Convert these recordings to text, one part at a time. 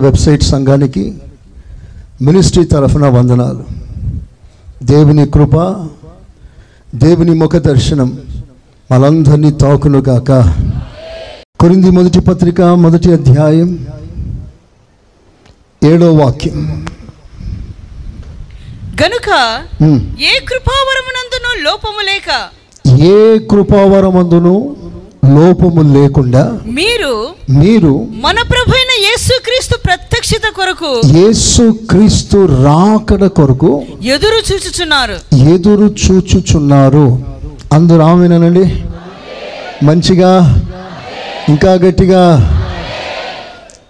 Website సంఘానికి ministry తరఫున వందనాలు. దేవుని కృప దేవుని ముఖ దర్శనం మనందరినీ గాక. కొరింది మొదటి పత్రిక మొదటి అధ్యాయం ఏడో వాక్యం. గనుక. ఏ కృపావరమునందును లోపము లేక ఏ కృపావరమందును లోపము లేకుండా మీరు మీరు మన ప్రభు అయిన యేసుక్రీస్తు ప్రత్యక్షత కొరకు యేసు క్రీస్తు రాకడ కొరకు ఎదురు చూచుచున్నారు. ఎదురు చూచుచున్నారు. అందరూ ఆమెనండి? మంచిగా? ఇంకా గట్టిగా?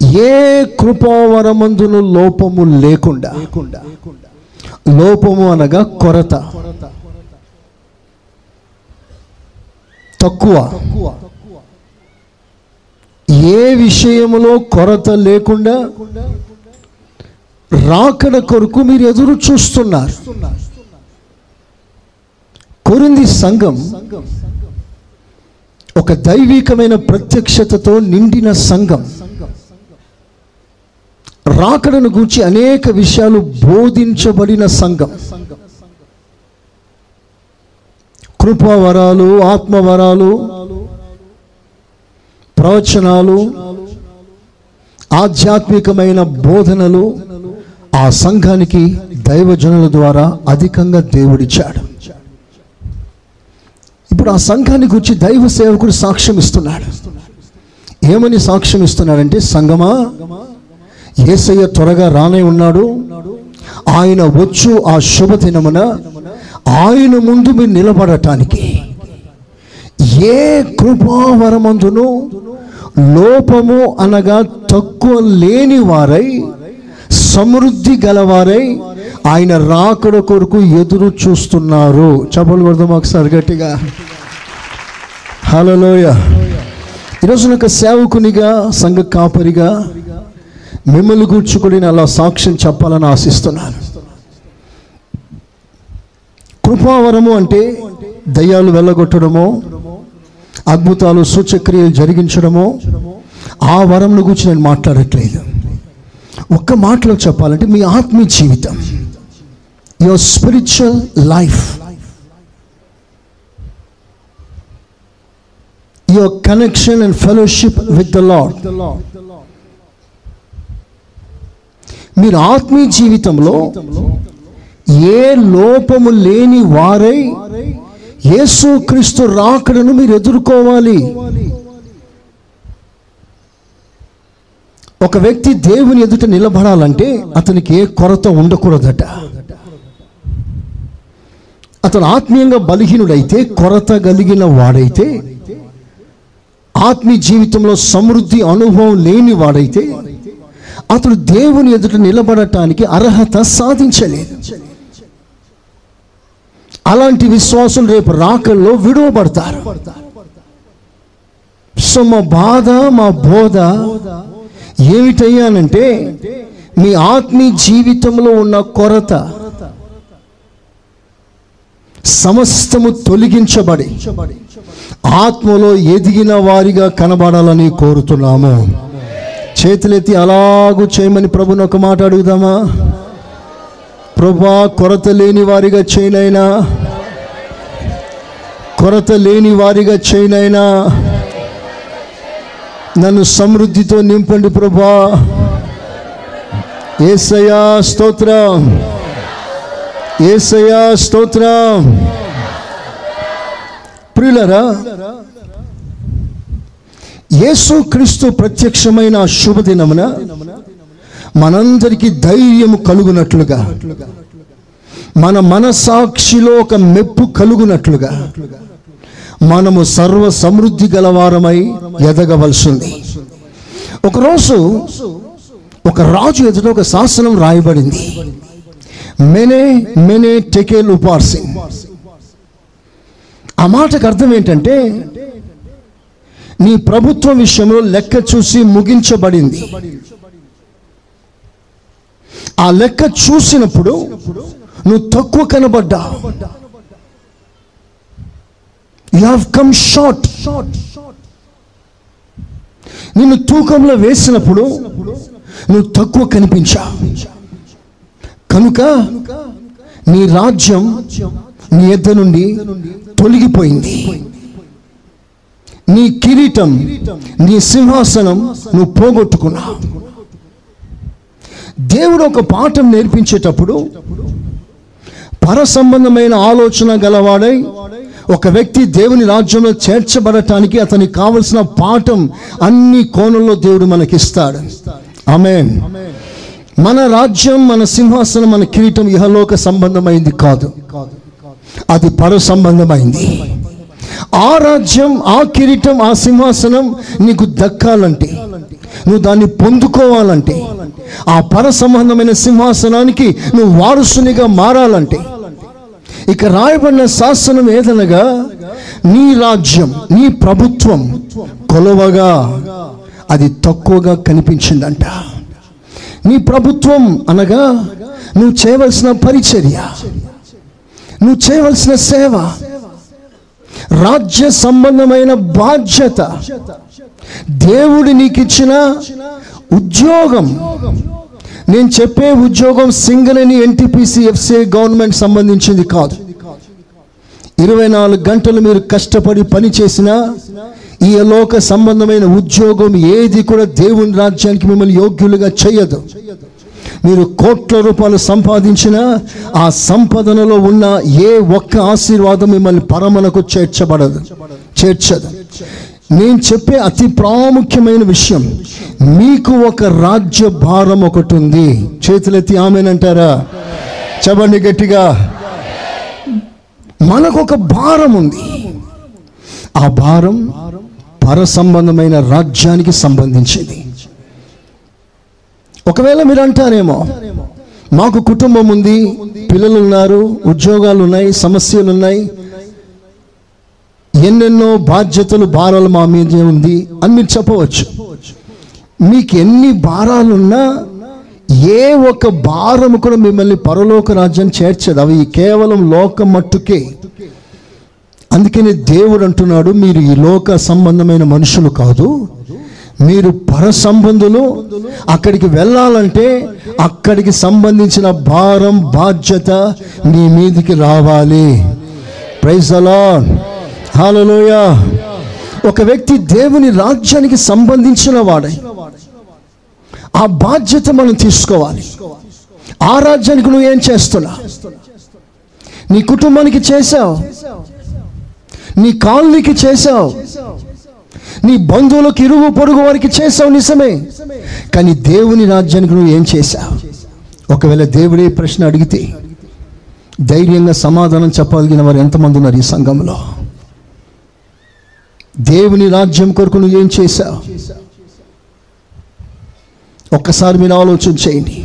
ఏ కృపావరమందును లోపము లేకుండా? లోపము అనగా కొరత. తక్కువ. ఏ విషయంలో కొరత లేకుండా రాకడ కొరకు మీరు ఎదురు చూస్తున్నారు. కొరింది సంఘం ఒక దైవికమైన ప్రత్యక్షతతో నిండిన సంఘం. రాకడను గూర్చి అనేక విషయాలు బోధించబడిన సంఘం. కృపావరాలు ఆత్మవరాలు ప్రవచనాలు ఆధ్యాత్మికమైన బోధనలు ఆ సంఘానికి దైవజనుల ద్వారా అధికంగా దేవుడిచ్చాడు. ఇప్పుడు ఆ సంఘాన్ని గురించి దైవ సేవకుడు సాక్ష్యం ఇస్తున్నాడు. ఏమని సాక్ష్యం ఇస్తున్నాడంటే సంగమా ఏసయ్య త్వరగా రానే ఉన్నాడు. ఆయన వచ్చు ఆ శుభదినమున ఆయన ముందు మీరు నిలబడటానికి. ఏ కృపావరమందును లోపము అనగా తక్కువ లేని వారై సమృద్ధి గలవారై ఆయన రాకడ కొరకు ఎదురు చూస్తున్నారు. చెప్పలు కొడదాం ఒకసారి గట్టిగా. హలోయ ఈరోజు ఒక సేవకునిగా సంఘ కాపరిగా మిమ్మల్ని కూర్చుకొని అలా సాక్ష్యం చెప్పాలని ఆశిస్తున్నాను. కృపావరము అంటే దయ్యాలు వెళ్ళగొట్టడమో అద్భుతాలు సూచక్రియలు జరిగించడమో ఆ వరంలో గురించి నేను మాట్లాడట్లేదు. ఒక్క మాటలో చెప్పాలంటే మీ ఆత్మీయ జీవితం your spiritual life your connection and fellowship with the Lord మీరు ఆత్మీయ జీవితంలో ఏ లోపము లేని వారై యేసుక్రీస్తు రాకడను మీరు ఎదుర్కోవాలి. ఒక వ్యక్తి దేవుని ఎదుట నిలబడాలంటే అతనికి ఏ కొరత ఉండకూడదట. అతను ఆత్మీయంగా బలహీనుడైతే కొరత కలిగిన వాడైతే ఆత్మీయ జీవితంలో సమృద్ధి అనుభవం లేని వాడైతే అతడు దేవుని ఎదుట నిలబడటానికి అర్హత సాధించలేదు. అలాంటి విశ్వాసులు రేపు రాకల్లో విడువబడతారు. సో మా బాధ మా బోధ ఏమిటయ్యానంటే మీ ఆత్మీయ జీవితంలో ఉన్న కొరత సమస్తము తొలగించబడి ఆత్మలో ఎదిగిన వారిగా కనబడాలని కోరుతున్నాము. చేతులెత్తి అలాగూ చేయమని ప్రభుని ఒక మాట అడుగుదామా? ప్రభా కొరత లేని వారిగా చేయనైనా. కొరత లేని వారిగా చేయనైనా. నన్ను సమృద్ధితో నింపండి ప్రభా. ఏసయా స్తోత్రం. ఏసయా స్తోత్రం. ప్రియులరా యేసు క్రీస్తు ప్రత్యక్షమైన ఆ శుభదినమున మనందరికీ ధైర్యము కలుగునట్లుగా. మన మనసాక్షిలో ఒక మెప్పు కలుగునట్లుగా. మనము సర్వ సమృద్ధి గలవారమై ఎదగవలసింది. ఒకరోజు ఒక రాజు ఎదుట ఒక శాసనం రాయబడింది. మెనే మెనే టెకేల్ ఉపార్సింగ్ ఆ మాటకు అర్థం ఏంటంటే నీ ప్రభుత్వం విషయంలో లెక్క చూసి ముగించబడింది. ఆ లెక్క చూసినప్పుడు నువ్వు తక్కువ కనబడ్డా. యు హ్యావ్ కమ్ షార్ట్ నిన్ను తూకంలో వేసినప్పుడు నువ్వు తక్కువ కనిపించా. కనుక నీ రాజ్యం నీ ఎద్ద నుండి తొలగిపోయింది. నీ కిరీటం నీ సింహాసనం నువ్వు పోగొట్టుకున్నావు. దేవుడు ఒక పాఠం నేర్పించేటప్పుడు పర సంబంధమైన ఆలోచన గలవాడై ఒక వ్యక్తి దేవుని రాజ్యంలో చేర్చబడటానికి అతనికి కావలసిన పాఠం అన్ని కోణంలో దేవుడు మనకిస్తాడు. ఆమేన్. మన రాజ్యం మన సింహాసనం మన కిరీటం ఇహలోక సంబంధమైంది కాదు. అది పర సంబంధమైంది ఆ రాజ్యం ఆ కిరీటం ఆ సింహాసనం నీకు దక్కాలంటే నువ్వు దాన్ని పొందుకోవాలంటే ఆ పర సంబంధమైన సింహాసనానికి నువ్వు వారసునిగా మారాలంటే ఇక రాయబడిన శాసనం ఏదనగా నీ రాజ్యం నీ ప్రభుత్వం కొలవగా అది తక్కువగా కనిపించిందంట. నీ ప్రభుత్వం అనగా నువ్వు చేయవలసిన పరిచర్య నువ్వు చేయవలసిన సేవ రాజ్య సంబంధమైన బాధ్యత దేవుడు నీకు ఇచ్చిన ఉద్యోగం. నేను చెప్పే ఉద్యోగం సింగరేణి ఎన్టీపీసీ ఎఫ్సిఐ గవర్నమెంట్ సంబంధించింది కాదు. ఇరవై నాలుగు గంటలు మీరు కష్టపడి పని చేసినా ఈ లోక సంబంధమైన ఉద్యోగం ఏది కూడా దేవుని రాజ్యానికి మిమ్మల్ని యోగ్యులుగా చేయదు. మీరు కోట్ల రూపాయలు సంపాదించిన ఆ సంపదనలో ఉన్న ఏ ఒక్క ఆశీర్వాదం మిమ్మల్ని పరమనకు చేర్చబడదు. చేర్చదు. నేను చెప్పే అతి ప్రాముఖ్యమైన విషయం మీకు ఒక రాజ్య భారం ఒకటి ఉంది. చేతులెత్తి ఆమెనంటారా చెప్పండి గట్టిగా. మనకు ఒక భారం ఉంది. ఆ భారం పర సంబంధమైన రాజ్యానికి సంబంధించింది. ఒకవేళ మీరు అంటారేమో మాకు కుటుంబం ఉంది పిల్లలు ఉన్నారు ఉద్యోగాలు ఉన్నాయి సమస్యలు ఉన్నాయి ఎన్నెన్నో బాధ్యతలు భారాలు మా మీద ఉంది అని మీరు చెప్పవచ్చు. మీకు ఎన్ని భారాలున్నా ఏ ఒక్క భారము కూడా మిమ్మల్ని పరలోక రాజ్యాన్ని చేర్చదు. అవి కేవలం లోక మట్టుకే. అందుకని దేవుడు అంటున్నాడు మీరు ఈ లోక సంబంధమైన మనుషులు కాదు. మీరు పర సంబంధులు అక్కడికి వెళ్ళాలంటే అక్కడికి సంబంధించిన భారం బాధ్యత మీ మీదికి రావాలి. ప్రైజ్ అలా హలోయ ఒక వ్యక్తి దేవుని రాజ్యానికి సంబంధించిన వాడై. ఆ బాధ్యత మనం తీసుకోవాలి. ఆ రాజ్యానికి నువ్వు ఏం చేస్తున్నా? నీ కుటుంబానికి చేసావు నీ కాలనీకి చేసావు నీ బంధువులకు ఇరుగు పొరుగు వారికి చేసావు నిజమే. కానీ దేవుని రాజ్యానికి నువ్వు ఏం చేశావు? ఒకవేళ దేవుడే ప్రశ్న అడిగితే ధైర్యంగా సమాధానం చెప్పగలిగిన వారు ఎంతమంది ఉన్నారు ఈ సంఘంలో? దేవుని రాజ్యం కొరకు నువ్వు ఏం చేశావు? ఒక్కసారి మీరు ఆలోచన చేయండి.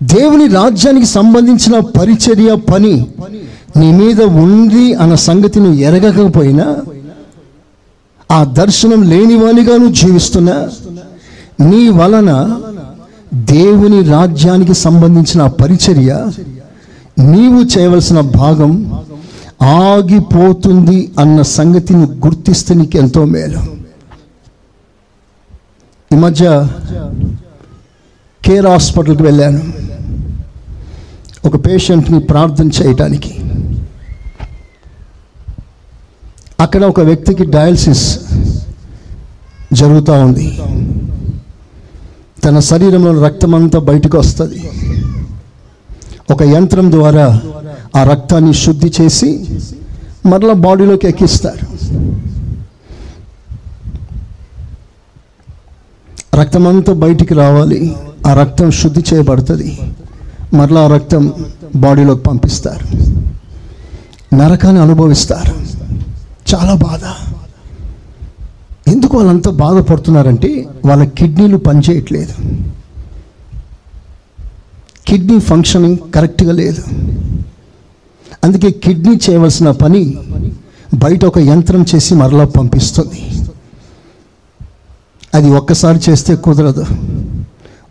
దేవుని రాజ్యానికి సంబంధించిన పరిచర్య పని నీ మీద ఉంది అన్న సంగతి నువ్వు ఎరగకపోయినా ఆ దర్శనం లేనివానిగా నువ్వు జీవిస్తున్నా నీ వలన దేవుని రాజ్యానికి సంబంధించిన పరిచర్య నీవు చేయవలసిన భాగం ఆగిపోతుంది అన్న సంగతిని గుర్తిస్తే నీకు ఎంతో మేలు. ఈ మధ్య కేర్ హాస్పిటల్కి వెళ్ళాను. ఒక పేషెంట్ని ప్రార్థన చేయటానికి. అక్కడ ఒక వ్యక్తికి డయాలసిస్ జరుగుతూ ఉంది. తన శరీరంలో రక్తం అంతా బయటకు వస్తుంది. ఒక యంత్రం ద్వారా ఆ రక్తాన్ని శుద్ధి చేసి మరలా బాడీలోకి ఎక్కిస్తారు. రక్తం అంతా బయటికి రావాలి. ఆ రక్తం శుద్ధి చేయబడుతుంది. మరలా ఆ రక్తం బాడీలోకి పంపిస్తారు. నరకాన్ని అనుభవిస్తారు. చాలా బాధ. ఎందుకు వాళ్ళంతా బాధపడుతున్నారంటే వాళ్ళ కిడ్నీలు పనిచేయట్లేదు. కిడ్నీ ఫంక్షనింగ్ కరెక్ట్గా లేదు. అందుకే కిడ్నీ చేయవలసిన పని బయట ఒక యంత్రం చేసి మరలా పంపిస్తుంది. అది ఒక్కసారి చేస్తే కుదరదు.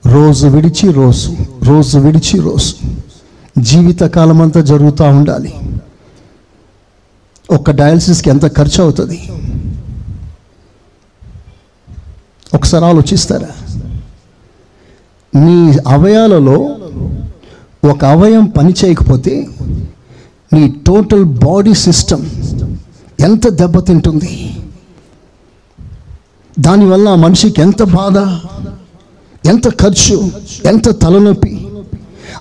రోజు విడిచి రోజు రోజు విడిచి రోజు. జీవితకాలం అంతా జరుగుతూ ఉండాలి. ఒక డయాలసిస్కి ఎంత ఖర్చు అవుతుంది ఒకసారి ఆలోచిస్తారా? నీ అవయాలలో ఒక అవయం పని చేయకపోతే నీ టోటల్ బాడీ సిస్టమ్ ఎంత దెబ్బతింటుంది? దానివల్ల ఆ మనిషికి ఎంత బాధ? ఎంత ఖర్చు? ఎంత తలనొప్పి?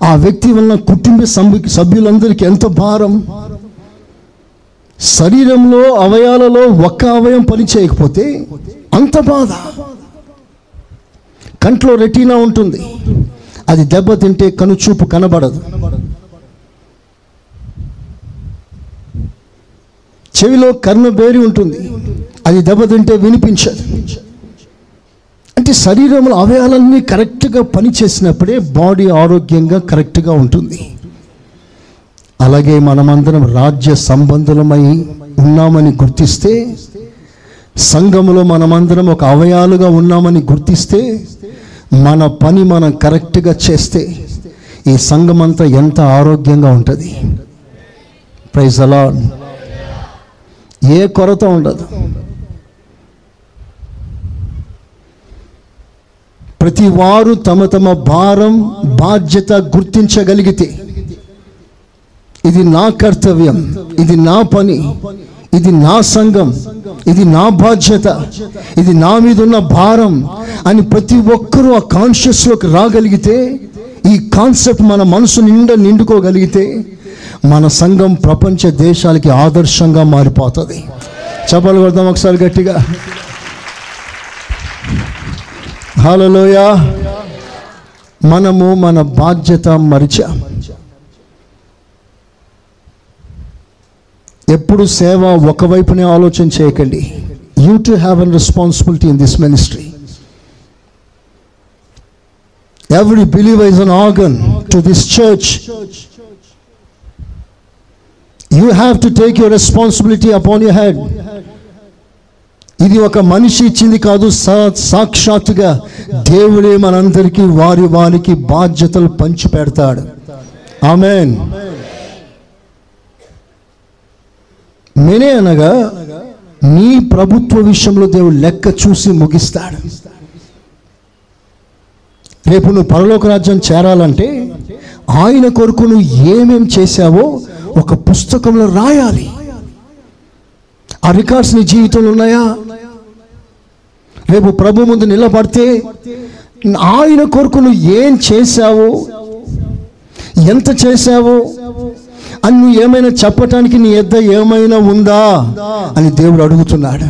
ఆ వ్యక్తి వలన కుటుంబ సభ్యు సభ్యులందరికీ ఎంత భారం? శరీరంలో అవయాలలో ఒక్క అవయం పని చేయకపోతే అంత బాధ. కంట్లో రెటీనా ఉంటుంది. అది దెబ్బతింటే కనుచూపు కనబడదు. చెవిలో కర్ణ బేరి ఉంటుంది. అది దెబ్బతింటే వినిపించదు. అంటే శరీరంలో అవయాలన్నీ కరెక్ట్గా పనిచేసినప్పుడే బాడీ ఆరోగ్యంగా కరెక్ట్గా ఉంటుంది. అలాగే మనమందరం రాజ్య సంబంధులమై ఉన్నామని గుర్తిస్తే సంఘములో మనమందరం ఒక అవయాలుగా ఉన్నామని గుర్తిస్తే మన పని మనం కరెక్ట్గా చేస్తే ఈ సంఘం అంతా ఎంత ఆరోగ్యంగా ఉంటుంది. ప్రైజ్ అలా ఏ కొరత ఉండదు. ప్రతి వారు తమ తమ భారం బాధ్యత గుర్తించగలిగితే ఇది నా కర్తవ్యం ఇది నా పని ఇది నా సంఘం ఇది నా బాధ్యత ఇది నా మీద ఉన్న భారం అని ప్రతి ఒక్కరూ ఆ కాన్షియస్లోకి రాగలిగితే ఈ కాన్సెప్ట్ మన మనసు నిండా నిండుకోగలిగితే మన సంఘం ప్రపంచ దేశాలకి ఆదర్శంగా మారిపోతుంది. చెప్పలు కొడదాం ఒకసారి గట్టిగా. హలోయ మనము మన బాధ్యత మరిచాం. ఎప్పుడు సేవ ఒకవైపునే ఆలోచన చేయకండి. You too have an responsibility in this ministry every believe is an organ to this church you have to take your responsibility upon your head ఇది ఒక మనిషి ఇచ్చింది కాదు సా- సాక్షాత్తుగా దేవుడే మనందరికీ వారి వారికి బాధ్యతలు పంచి పెడతాడు. ఆమెన్. మెనే అనగా నీ ప్రభుత్వ విషయంలో దేవుడు లెక్క చూసి ముగిస్తాడు. రేపు నువ్వు పరలోక రాజ్యం చేరాలంటే ఆయన కొరకు నువ్వు ఏమేం చేశావో ఒక పుస్తకంలో రాయాలి. ఆ రికార్డ్స్ నీ జీవితంలో ఉన్నాయా? రేపు ప్రభు ముందు నిలబడితే ఆయన కొరకు నువ్వు ఏం చేశావు ఎంత చేశావు అని నువ్వు ఏమైనా చెప్పటానికి నీ ఎద్ద ఏమైనా ఉందా అని దేవుడు అడుగుతున్నాడు.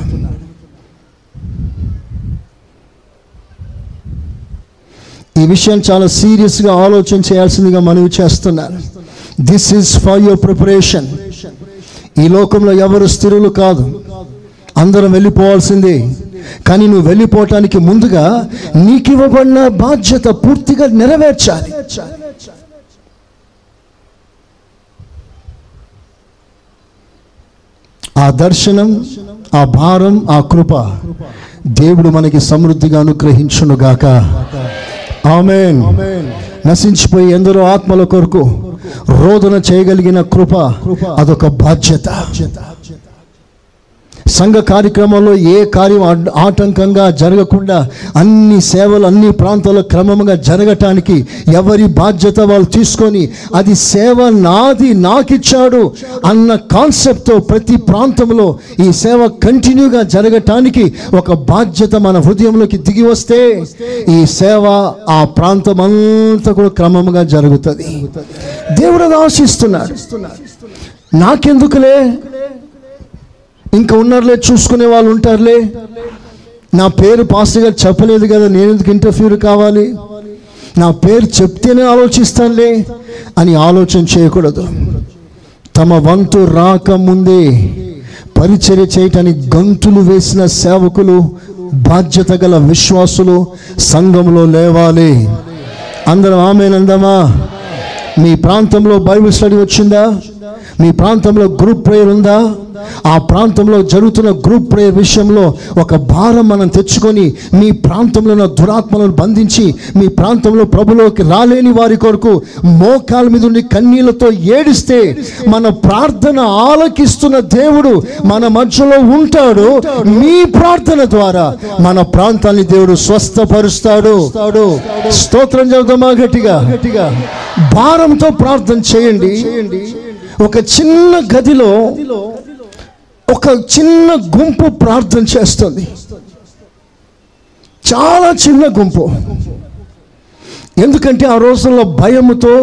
ఈ విషయం చాలా సీరియస్గా ఆలోచన చేయాల్సిందిగా మనవి చేస్తున్నాను. This is for your preparation ఈ లోకంలో ఎవరు స్థిరులు కాదు. అందరం వెళ్ళిపోవాల్సిందే. కానీ నువ్వు వెళ్ళిపోవటానికి ముందుగా నీకు ఇవ్వబడిన బాధ్యత పూర్తిగా నెరవేర్చాలి. ఆ దర్శనం ఆ భారం ఆ కృప దేవుడు మనకి సమృద్ధిగా అనుగ్రహించునుగాక. ఆమెన్. నశించిపోయి ఎందరో ఆత్మల కొరకు రోదన చేయగలిగిన కృప అదొక బాధ్యత. సంఘ కార్యక్రమంలో ఏ కార్యం ఆటంకంగా జరగకుండా అన్ని సేవలు అన్ని ప్రాంతాల్లో క్రమంగా జరగటానికి ఎవరి బాధ్యత వాళ్ళు తీసుకొని అది సేవ నాది నాకిచ్చాడు అన్న కాన్సెప్ట్తో ప్రతి ప్రాంతంలో ఈ సేవ కంటిన్యూగా జరగటానికి ఒక బాధ్యత మన హృదయంలోకి దిగి వస్తే ఈ సేవ ఆ ప్రాంతం అంతా కూడా క్రమంగా జరుగుతుంది. దేవుడు ఆశిస్తున్నాడు. నాకెందుకులే? ఇంకా ఉన్నారులే చూసుకునే వాళ్ళు ఉంటారులే. నా పేరు పాస్టర్ గారు చెప్పలేదు కదా నేను ఎందుకు ఇంటర్ఫ్యూర్ కావాలి? నా పేరు చెప్తేనే ఆలోచిస్తానులే అని ఆలోచన చేయకూడదు. తమ వంతు రాకముందే పరిచర్య చేయటానికి గంతులు వేసిన సేవకులు బాధ్యత గల విశ్వాసులు సంఘంలో లేవాలి. అందరం ఆమెనందమా? మీ ప్రాంతంలో బైబిల్ స్టడీ వచ్చిందా? మీ ప్రాంతంలో గ్రూప్ ప్రేయర్ ఉందా? ఆ ప్రాంతంలో జరుగుతున్న గ్రూప్ ప్రేయర్ విషయంలో ఒక భారం మనం తెచ్చుకొని మీ ప్రాంతంలో ఉన్న దురాత్మలను బంధించి మీ ప్రాంతంలో ప్రభులోకి రాలేని వారి కొరకు మోకాల మీద ఉండి కన్నీళ్ళతో ఏడిస్తే మన ప్రార్థన ఆలకిస్తున్న దేవుడు మన మధ్యలో ఉంటాడు. మీ ప్రార్థన ద్వారా మన ప్రాంతాన్ని దేవుడు స్వస్థపరుస్తాడు. స్తోత్రం చదువుతామా గట్టిగా గట్టిగా? భారంతో ప్రార్థన చేయండి. ఒక చిన్న గదిలో ఒక చిన్న గుంపు ప్రార్థన చేస్తుంది. చాలా చిన్న గుంపు. ఎందుకంటే ఆ రోజుల్లో భయముతో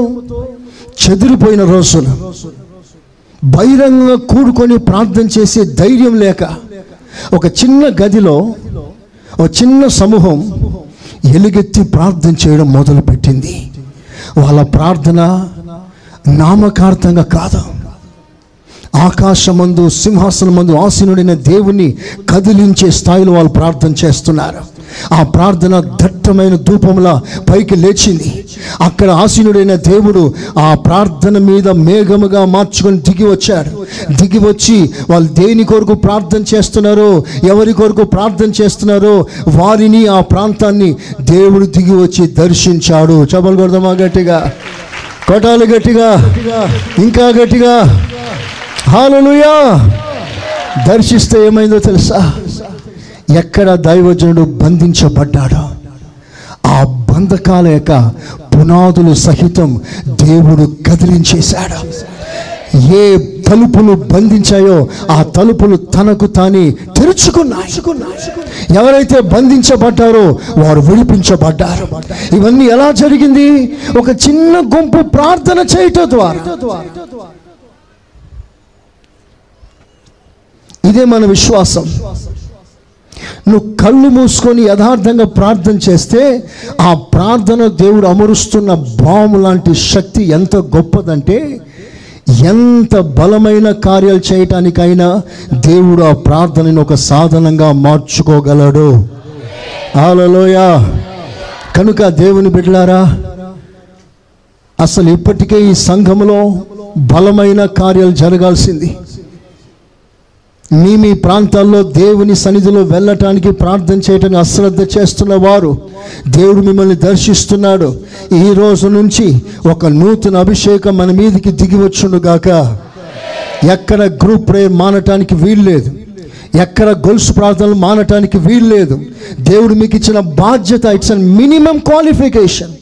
చెదిరిపోయిన రోజులు. బహిరంగంగా కూడుకొని ప్రార్థన చేసే ధైర్యం లేక ఒక చిన్న గదిలో ఒక చిన్న సమూహం ఎలుగెత్తి ప్రార్థన చేయడం మొదలుపెట్టింది. వాళ్ళ ప్రార్థన నామకార్థంగా కాదు? ఆకాశమందు సింహాసనమందు ఆసీనుడైన దేవుని కదిలించే స్థాయిలో వాళ్ళు ప్రార్థన చేస్తున్నారు. ఆ ప్రార్థన దట్టమైన ధూపంలా పైకి లేచింది. అక్కడ ఆసీనుడైన దేవుడు ఆ ప్రార్థన మీద మేఘముగా మార్చుకొని దిగి వచ్చాడు. దిగి వచ్చి వాళ్ళు దేని కొరకు ప్రార్థన చేస్తున్నారో ఎవరి కొరకు ప్రార్థన చేస్తున్నారో వారిని ఆ ప్రాంతాన్ని దేవుడు దిగి వచ్చి దర్శించాడు. చెప్పలు కొడదామా గట్టిగా? పటాలు గట్టిగా ఇంకా గట్టిగా. హాలలుయా దర్శిస్తే ఏమైందో తెలుసా? ఎక్కడ దైవజనుడు బంధించబడ్డాడో? ఆ బంధకాల యొక్క పునాదులు సహితం దేవుడు కదిలించేశాడు. ఏ తలుపులు బంధించాయో ఆ తలుపులు తనకు తానే తెరుచుకున్నాయి. ఎవరైతే బంధించబడ్డారో వారు విడిపించబడ్డారు. ఇవన్నీ ఎలా జరిగింది? ఒక చిన్న గుంపు ప్రార్థన చేయటం ద్వారా. ఇదే మన విశ్వాసం. నువ్వు కళ్ళు మూసుకొని యథార్థంగా ప్రార్థన చేస్తే ఆ ప్రార్థన దేవుడు అమరుస్తున్న బాము లాంటి శక్తి ఎంత గొప్పదంటే ఎంత బలమైన కార్యాలు చేయటానికైనా దేవుడు ఆ ప్రార్థనను ఒక సాధనంగా మార్చుకోగలడు. ఆలలోయ కనుక దేవుని బిడ్డలారా అసలు ఇప్పటికే ఈ సంఘములో బలమైన కార్యాలు జరగాల్సింది. మీ మీ ప్రాంతాల్లో దేవుని సన్నిధిలో వెళ్ళటానికి ప్రార్థన చేయటానికి అశ్రద్ధ చేస్తున్న వారు దేవుడు మిమ్మల్ని దర్శిస్తున్నాడు. ఈ రోజు నుంచి ఒక నూతన అభిషేకం మన మీదకి దిగి వచ్చుండుగాక ఎక్కడ గ్రూప్ ప్రేయర్ మానటానికి వీలు లేదు. ఎక్కడ గొలుసు ప్రార్థనలు మానటానికి వీలు లేదు. దేవుడు మీకు ఇచ్చిన బాధ్యత ఇట్స్ అన్ మినిమం క్వాలిఫికేషన్.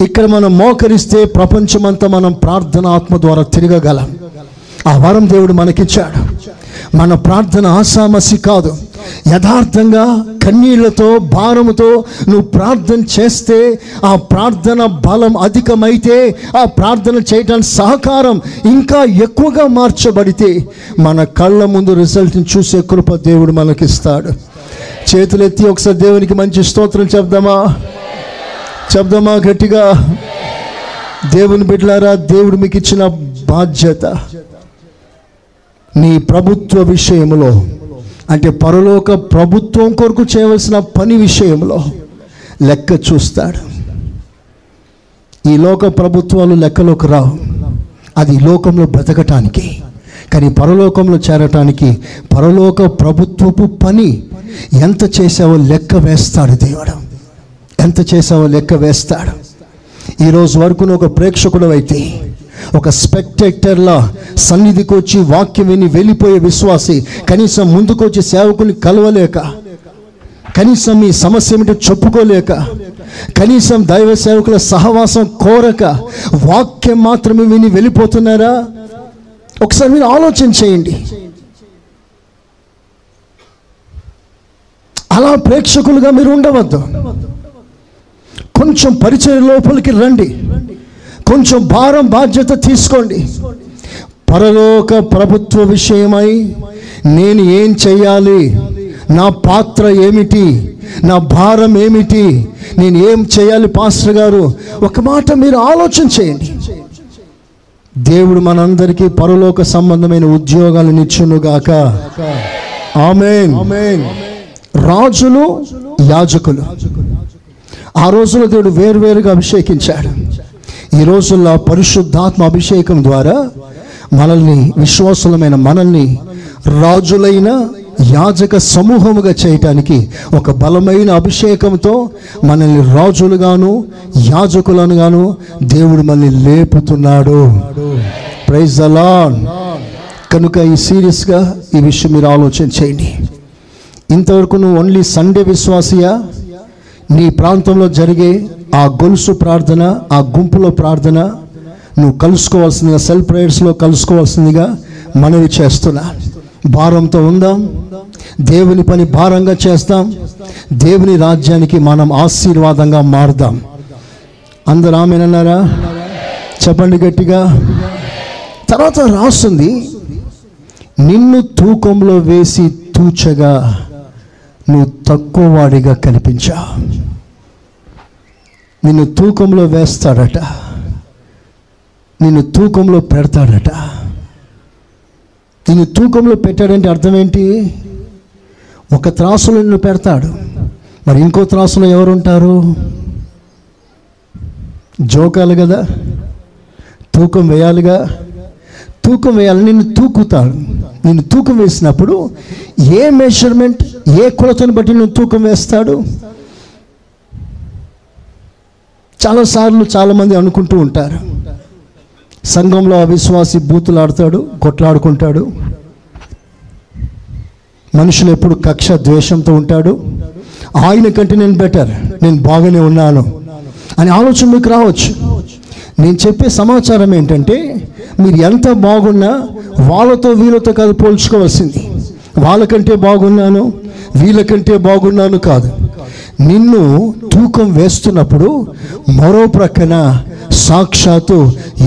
ఇక్కడ మనం మోకరిస్తే ప్రపంచమంతా మనం ప్రార్థన ఆత్మ ద్వారా తిరగగలం. ఆ వరం దేవుడు మనకిచ్చాడు. మన ప్రార్థన ఆసామసి కాదు. యథార్థంగా కన్నీళ్ళతో భారముతో నువ్వు ప్రార్థన చేస్తే ఆ ప్రార్థన బలం అధికమైతే ఆ ప్రార్థన చేయడానికి సహకారం ఇంకా ఎక్కువగా మార్చబడితే మన కళ్ళ ముందు రిజల్ట్ని చూసే కృప దేవుడు మనకిస్తాడు. చేతులెత్తి ఒకసారి దేవునికి మంచి స్తోత్రం చెప్దామా? చెప్దామా గట్టిగా? దేవుని బిడ్డలారా దేవుడు మీకు ఇచ్చిన బాధ్యత. నీ ప్రభుత్వ విషయంలో అంటే పరలోక ప్రభుత్వం కొరకు చేయవలసిన పని విషయంలో లెక్క చూస్తాడు. ఈ లోక ప్రభుత్వాలు లెక్కలోకి రావు. అది లోకంలో బ్రతకటానికి కానీ పరలోకంలో చేరటానికి పరలోక ప్రభుత్వపు పని ఎంత చేసావో లెక్క వేస్తాడు దేవుడు. ఎంత చేసావో లెక్క వేస్తాడు. ఈరోజు వరకు ఒక ప్రేక్షకుడు అయితే ఒక స్పెక్టేటర్లా సన్నిధికి వచ్చి వాక్యం విని వెళ్ళిపోయే విశ్వాసి కనీసం ముందుకు వచ్చి సేవకుని కలవలేక కనీసం మీ సమస్య ఏమిటో చెప్పుకోలేక కనీసం దైవ సేవకుల సహవాసం కోరక వాక్యం మాత్రమే విని వెళ్ళిపోతున్నారా? ఒకసారి మీరు ఆలోచన చేయండి. అలా ప్రేక్షకులుగా మీరు ఉండవద్దు. కొంచెం పరిచయ లోపలికి రండి. కొంచెం భారం బాధ్యత తీసుకోండి. పరలోక ప్రభుత్వ విషయమై నేను ఏం చేయాలి నా పాత్ర ఏమిటి? నా భారం ఏమిటి? నేను ఏం చేయాలి పాస్టర్ గారు? ఒక మాట మీరు ఆలోచన చేయండి. దేవుడు మనందరికీ పరలోక సంబంధమైన ఉద్యోగాలను ఇచ్చునుగాక. ఆమెన్. రాజులు యాజకులు. ఆ రోజులో దేవుడు వేరువేరుగా అభిషేకించాడు. ఈ రోజుల్లో పరిశుద్ధాత్మ అభిషేకం ద్వారా మనల్ని విశ్వాసులమైన మనల్ని రాజులైన యాజక సమూహముగా చేయటానికి ఒక బలమైన అభిషేకంతో మనల్ని రాజులుగాను యాజకులను గాను దేవుడు మనల్ని లేపుతున్నాడు. ప్రైజ్ అలాన్ కనుక ఈ సీరియస్గా ఈ విషయం మీరు ఆలోచన చేయండి. ఇంతవరకు నువ్వు ఓన్లీ సండే విశ్వాసియా? నీ ప్రాంతంలో జరిగే ఆ గొలుసు ప్రార్థన ఆ గుంపులో ప్రార్థన నువ్వు కలుసుకోవాల్సిందిగా సెల్ఫ్ ప్రేయర్స్లో కలుసుకోవాల్సిందిగా మనవి చేస్తున్నా. భారంతో ఉందాం. దేవుని పని భారంగా చేస్తాం. దేవుని రాజ్యానికి మనం ఆశీర్వాదంగా మారుదాం. అందరూ ఆమెనన్నారా? చెప్పండి గట్టిగా. తర్వాత రాస్తుంది నిన్ను తూకంలో వేసి తూచగా నువ్వు తక్కువ వాడిగా కనిపించా. నిన్ను తూకంలో వేస్తాడట. నిన్ను తూకంలో పెడతాడట. నిన్ను తూకంలో పెట్టాడంటే అర్థం ఏంటి ఒక త్రాసులో నిన్ను పెడతాడు. మరి ఇంకో త్రాసులో ఎవరుంటారు? జోకాలు కదా? తూకం వేయాలిగా? తూకం వేయాలి. నిన్ను తూకుతాడు నిన్ను తూకం వేసినప్పుడు ఏ మెజర్మెంట్ ఏ కొలతను బట్టి నువ్వు తూకం వేస్తాడు? చాలాసార్లు చాలామంది అనుకుంటూ ఉంటారు. సంఘంలో అవిశ్వాసి బూతులాడతాడు కొట్లాడుకుంటాడు. మనుషులు ఎప్పుడు కక్ష ద్వేషంతో ఉంటాడు. ఆయన కంటే నేను బెటర్ నేను బాగానే ఉన్నాను. అని ఆలోచన మీకు రావచ్చు. నేను చెప్పే సమాచారం ఏంటంటే మీరు ఎంత బాగున్నా వాళ్ళతో వీళ్ళతో కాదు పోల్చుకోవాల్సింది. వాళ్ళకంటే బాగున్నాను వీళ్ళకంటే బాగున్నాను కాదు. నిన్ను తూకం వేస్తున్నప్పుడు మరో ప్రక్కన సాక్షాత్తు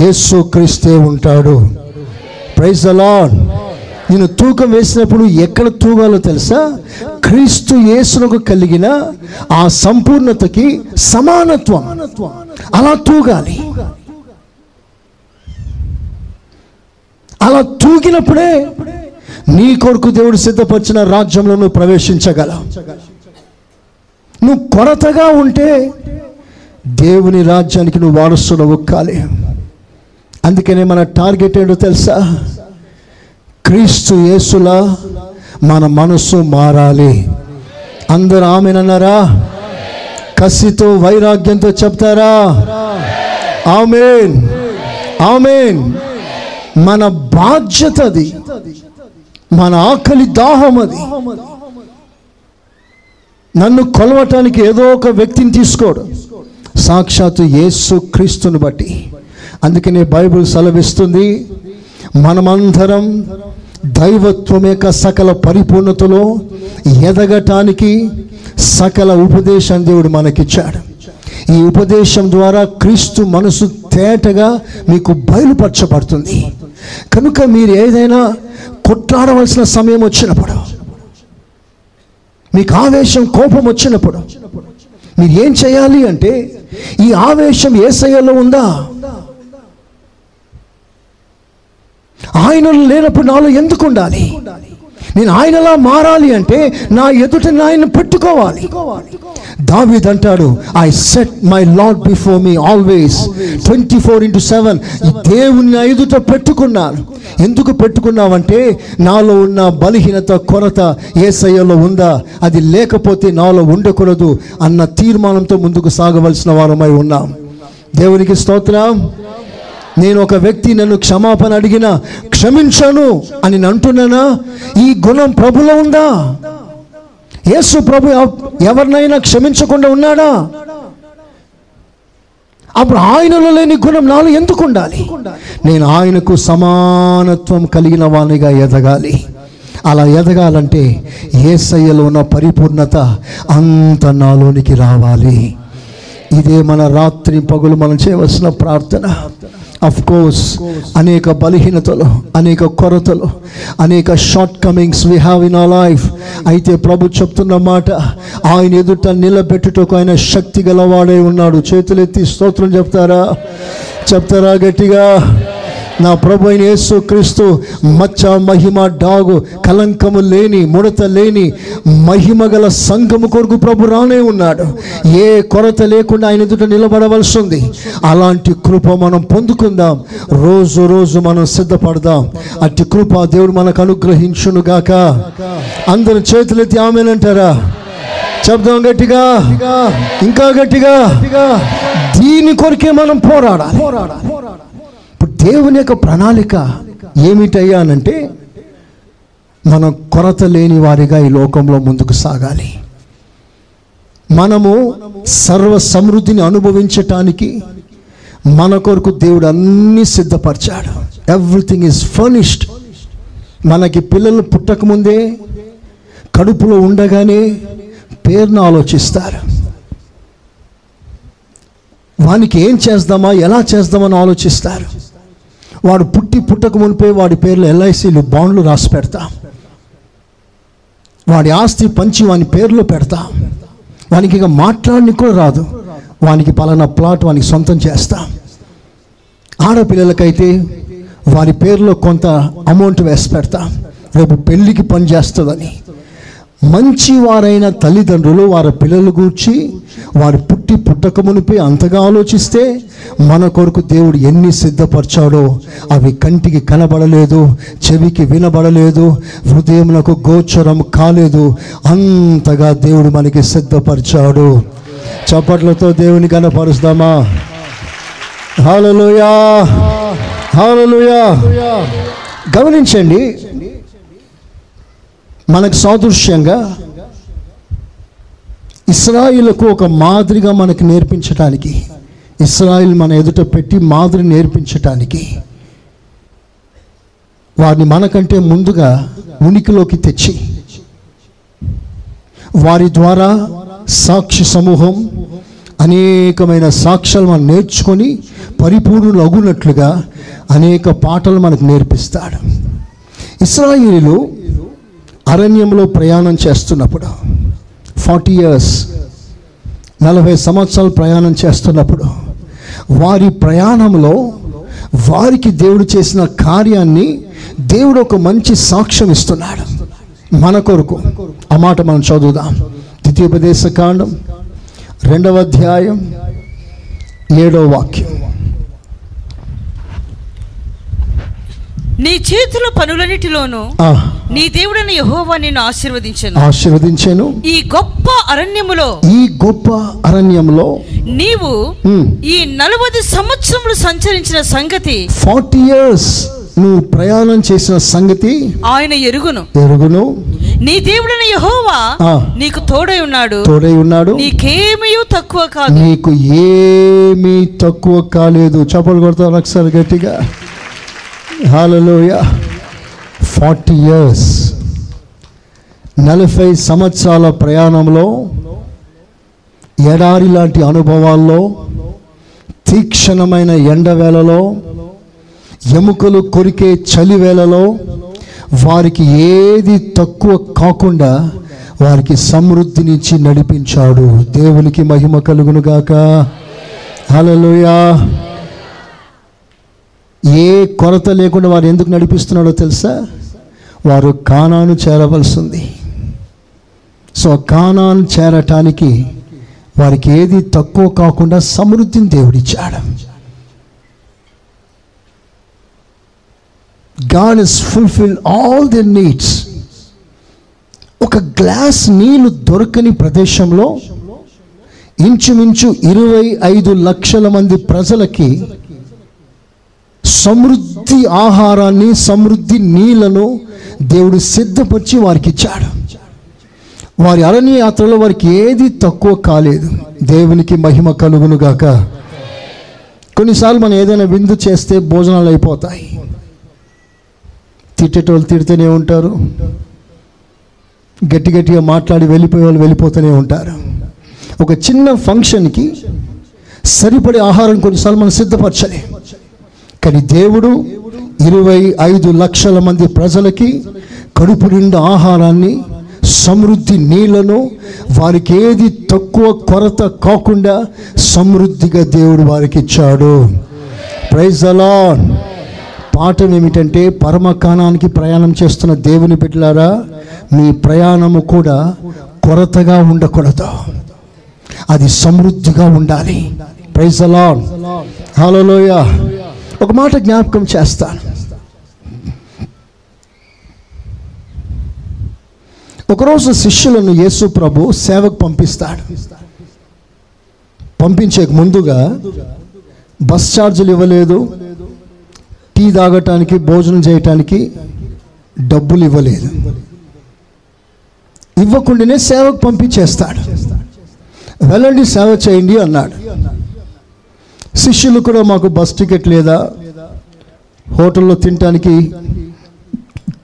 యేసు క్రీస్తే ఉంటాడు. ప్రైజ్ అలాడ్ నేను తూకం వేసినప్పుడు ఎక్కడ తూగాలో తెలుసా? క్రీస్తు యేసునకు కలిగిన ఆ సంపూర్ణతకి సమానత్వం. అలా తూగాలి. అలా తూగినప్పుడే నీ కొడుకు దేవుడు సిద్ధపరిచిన రాజ్యంలో నువ్వు ప్రవేశించగలవు. నువ్వు కొరతగా ఉంటే దేవుని రాజ్యానికి నువ్వు వారసుడు ఒక్కాలి అందుకనే మన టార్గెట్ ఏంటో తెలుసా? క్రీస్తు యేసులా మన మనస్సు మారాలి. అందరు ఆమెనన్నారా? కసితో వైరాగ్యంతో చెప్తారా? ఆమెన్. ఆమెన్. మన బాధ్యత అది. మన ఆకలి దాహం అది. నన్ను కొలవటానికి ఏదో ఒక వ్యక్తిని తీసుకోడు. సాక్షాత్తు యేసు క్రీస్తుని బట్టి. అందుకనే బైబిల్ సెలవిస్తుంది మనమందరం దైవత్వం యొక్క సకల పరిపూర్ణతలో ఎదగటానికి సకల ఉపదేశం దేవుడు మనకిచ్చాడు. ఈ ఉపదేశం ద్వారా క్రీస్తు మనసు తేటగా మీకు బయలుపరచబడుతుంది. కనుక మీరు ఏదైనా కొట్లాడవలసిన సమయం వచ్చినప్పుడు మీకు ఆవేశం కోపం వచ్చినప్పుడు మీరు ఏం చేయాలి అంటే ఈ ఆవేశం ఏసయ్యలో ఉందా? ఆయనలో లేనప్పుడు నాలో ఎందుకు ఉండాలి? నేను ఆయనలా మారాలి అంటే నా ఎదుట ఆయన పెట్టుకోవాలి. దావీద్ అంటాడు I set my Lord before me always twenty four into seven దేవుని ఎదుట పెట్టుకున్నాను. ఎందుకు పెట్టుకున్నావంటే నాలో ఉన్న బలహీనత కొరత ఏ సయ్యలో ఉందా? అది లేకపోతే నాలో ఉండకూడదు అన్న తీర్మానంతో ముందుకు సాగవలసిన వారమై ఉన్నాం. దేవునికి స్తోత్రం. నేను ఒక వ్యక్తి నన్ను క్షమాపణ అడిగిన క్షమించను అని అంటున్నానా? ఈ గుణం ప్రభులో ఉందా? యేసు ప్రభు ఎవరినైనా క్షమించకుండా ఉన్నాడా? అప్పుడు ఆయనలో లేని గుణం నాలో ఎందుకు ఉండాలి? నేను ఆయనకు సమానత్వం కలిగిన వానిగా ఎదగాలి. అలా ఎదగాలంటే ఏసయ్యలో ఉన్న పరిపూర్ణత అంత నాలోనికి రావాలి. ఇదే మన రాత్రి పగులు మనం చేయవలసిన ప్రార్థన. అఫ్ కోర్స్ అనేక బలహీనతలు అనేక కొరతలు అనేక shortcomings we have in a life అయితే ప్రభు చెప్తున్న మాట ఆయన ఎదుట నిలబెట్టుటకు ఆయన శక్తి గలవాడే ఉన్నాడు. చేతులెత్తి స్తోత్రం చెప్తారా? చెప్తారా గట్టిగా? నా ప్రభు అయిన యేసు క్రీస్తు మచ్చ మహిమ డాగు కలంకము లేని ముడత లేని మహిమ గల సంఘము కొరకు ప్రభు రానే ఉన్నాడు. ఏ కొరత లేకుండా ఆయన ఎదుట నిలబడవలసి ఉంది. అలాంటి కృప మనం పొందుకుందాం. రోజు రోజు మనం సిద్ధపడదాం. అట్టి కృప దేవుడు మనకు అనుగ్రహించునుగాక. అందరు చేతులెత్తి ఆమెనంటారా చెప్దాం గట్టిగా. ఇంకా గట్టిగా. దీని కొరకే మనం పోరాడాలి పోరాడాలి. దేవుని యొక్క ప్రణాళిక ఏమిటయ్యానంటే మనం కొరత లేని వారిగా ఈ లోకంలో ముందుకు సాగాలి. మనము సర్వ సమృద్ధిని అనుభవించటానికి మన కొరకు దేవుడు అన్నీ సిద్ధపరిచాడు. ఎవ్రీథింగ్ ఈజ్ ఫర్నిష్డ్ మనకి పిల్లలు పుట్టకముందే కడుపులో ఉండగానే పేరును ఆలోచిస్తారు. వానికి ఏం చేద్దామా ఎలా చేద్దామని ఆలోచిస్తారు? వాడు పుట్టి పుట్టక మునిపోయి వాడి పేర్లు ఎల్ఐసీలు బాండ్లు రాసి పెడతా. వాడి ఆస్తి పంచి వాని పేర్లో పెడతా. వానికి ఇక మాట్లాడని కూడా రాదు. వానికి పలానా ప్లాట్ వానికి సొంతం చేస్తా. ఆడపిల్లలకైతే వారి పేరులో కొంత అమౌంట్ వేసి పెడతా. రేపు పెళ్ళికి పని చేస్తుందని. మంచి వారైన తల్లిదండ్రులు వారి పిల్లలు గూర్చి వారి పుట్టి పుట్టకమునిపై అంతగా ఆలోచిస్తే మన కొరకు దేవుడు ఎన్ని సిద్ధపరిచాడో అవి కంటికి కనబడలేదు చెవికి వినబడలేదు హృదయములకు గోచరం కాలేదు. అంతగా దేవుడు మనకి సిద్ధపరిచాడు. చప్పట్లతో దేవుని కనపరుస్తామా హాలలుయా! హాలలుయా! గమనించండి మనకు సాదృశ్యంగా ఇస్రాయిలకు ఒక మాదిరిగా మనకు నేర్పించటానికి ఇస్రాయిల్ మన ఎదుట పెట్టి మాదిరి నేర్పించటానికి వారిని మనకంటే ముందుగా ఉనికిలోకి తెచ్చి వారి ద్వారా సాక్షి సమూహం అనేకమైన సాక్ష్యాలు మనం నేర్చుకొని పరిపూర్ణులు అగునట్లుగా అనేక పాటలు మనకు నేర్పిస్తాడు. ఇస్రాయిలు అరణ్యంలో ప్రయాణం చేస్తున్నప్పుడు ఫార్టీ ఇయర్స్ నలభై సంవత్సరాలు ప్రయాణం చేస్తున్నప్పుడు వారి ప్రయాణంలో వారికి దేవుడు చేసిన కార్యాన్ని దేవుడు ఒక మంచి సాక్ష్యం ఇస్తున్నాడు. మన కొరకు ఆ మాట మనం చదువుదాం. ద్వితీయోపదేశ కాండం రెండవ అధ్యాయం ఏడవ వాక్యం. నీ చేతుల పనులన్నిటిలోనూ నీ దేవుడైన యెహోవా నిన్ను ఆశీర్వదించను. ఆశీర్వదించాను. ఈ గొప్ప అరణ్యములో ఈ గొప్ప అరణ్యంలో నీవు ఈ నలభై సంవత్సరములు సంచరించిన సంగతి ఫార్టీ ఇయర్స్ నువ్వు ప్రయాణం చేసిన సంగతి ఆయన ఎరుగును. ఎరుగును. నీ దేవుడైన యెహోవా. నీకు తోడై ఉన్నాడు. తోడై ఉన్నాడు. నీకేమీ తక్కువ కాదు. నీకు ఏమీ తక్కువ కాలేదు. చప్పలు కొడతాను ఒకసారి గట్టిగా. హాలలోయ ఫార్టీ ఇయర్స్ నలభై సంవత్సరాల ప్రయాణంలో ఎడారి లాంటి అనుభవాల్లో తీక్షణమైన ఎండవేళలో ఎముకలు కొరికే చలివేళలో వారికి ఏది తక్కువ కాకుండా వారికి సమృద్ధినిచ్చి నడిపించాడు. దేవునికి మహిమ కలుగునుగాక. హల్లెలూయా ఏ కొరత లేకుండా వారు ఎందుకు నడిపిస్తున్నాడో తెలుసా? వారు కానాను చేరవలసింది. సో కానాను చేరటానికి వారికి ఏది తక్కువ కాకుండా సమృద్ధిని దేవుడిచ్చాడు. God is fulfil all the needs. ఒక గ్లాస్ నీళ్ళు దొరకని ప్రదేశంలో ఇంచుమించు ఇరవై ఐదు లక్షల మంది ప్రజలకి సమృద్ధి ఆహారాన్ని సమృద్ధి నీళ్ళను దేవుడు సిద్ధపరిచి వారికి ఇచ్చాడు వారి అరణ్య యాత్రలో వారికి ఏది తక్కువ కాలేదు. దేవునికి మహిమ కలుగునుగాక. కొన్నిసార్లు మనం ఏదైనా విందు చేస్తే భోజనాలు అయిపోతాయి. తిట్టేటోళ్ళు తిడుతూనే ఉంటారు. గట్టి గట్టిగా మాట్లాడి వెళ్ళిపోయే వాళ్ళు వెళ్ళిపోతూనే ఉంటారు. ఒక చిన్న ఫంక్షన్కి సరిపడే ఆహారం కొన్నిసార్లు మనం సిద్ధపరచలే. కానీ దేవుడు ఇరవై ఐదు లక్షల మంది ప్రజలకి కడుపు నిండా ఆహారాన్ని సమృద్ధి నీళ్ళను వారికి ఏది తక్కువ కొరత కాకుండా సమృద్ధిగా దేవుడు వారికి ఇచ్చాడు. ప్రైజ్ అలాన్ పాఠం ఏమిటంటే పరమకాణానికి ప్రయాణం చేస్తున్న దేవుని బిడ్డలారా మీ ప్రయాణము కూడా కొరతగా ఉండకూడదు. అది సమృద్ధిగా ఉండాలి. ప్రైజ్ అలాన్ హలోయ ఒక మాట జ్ఞాపకం చేస్తాను. ఒకరోజు శిష్యులను యేసు ప్రభు సేవకు పంపిస్తాడు. పంపించే ముందుగా బస్ ఛార్జీలు ఇవ్వలేదు. టీ తాగటానికి భోజనం చేయటానికి డబ్బులు ఇవ్వలేదు. ఇవ్వకుండానే సేవకు పంపించేస్తాడు. వెళ్ళండి సేవ చేయండి అన్నాడు. శిష్యులు కూడా మాకు బస్ టికెట్ లేదా హోటల్లో తినటానికి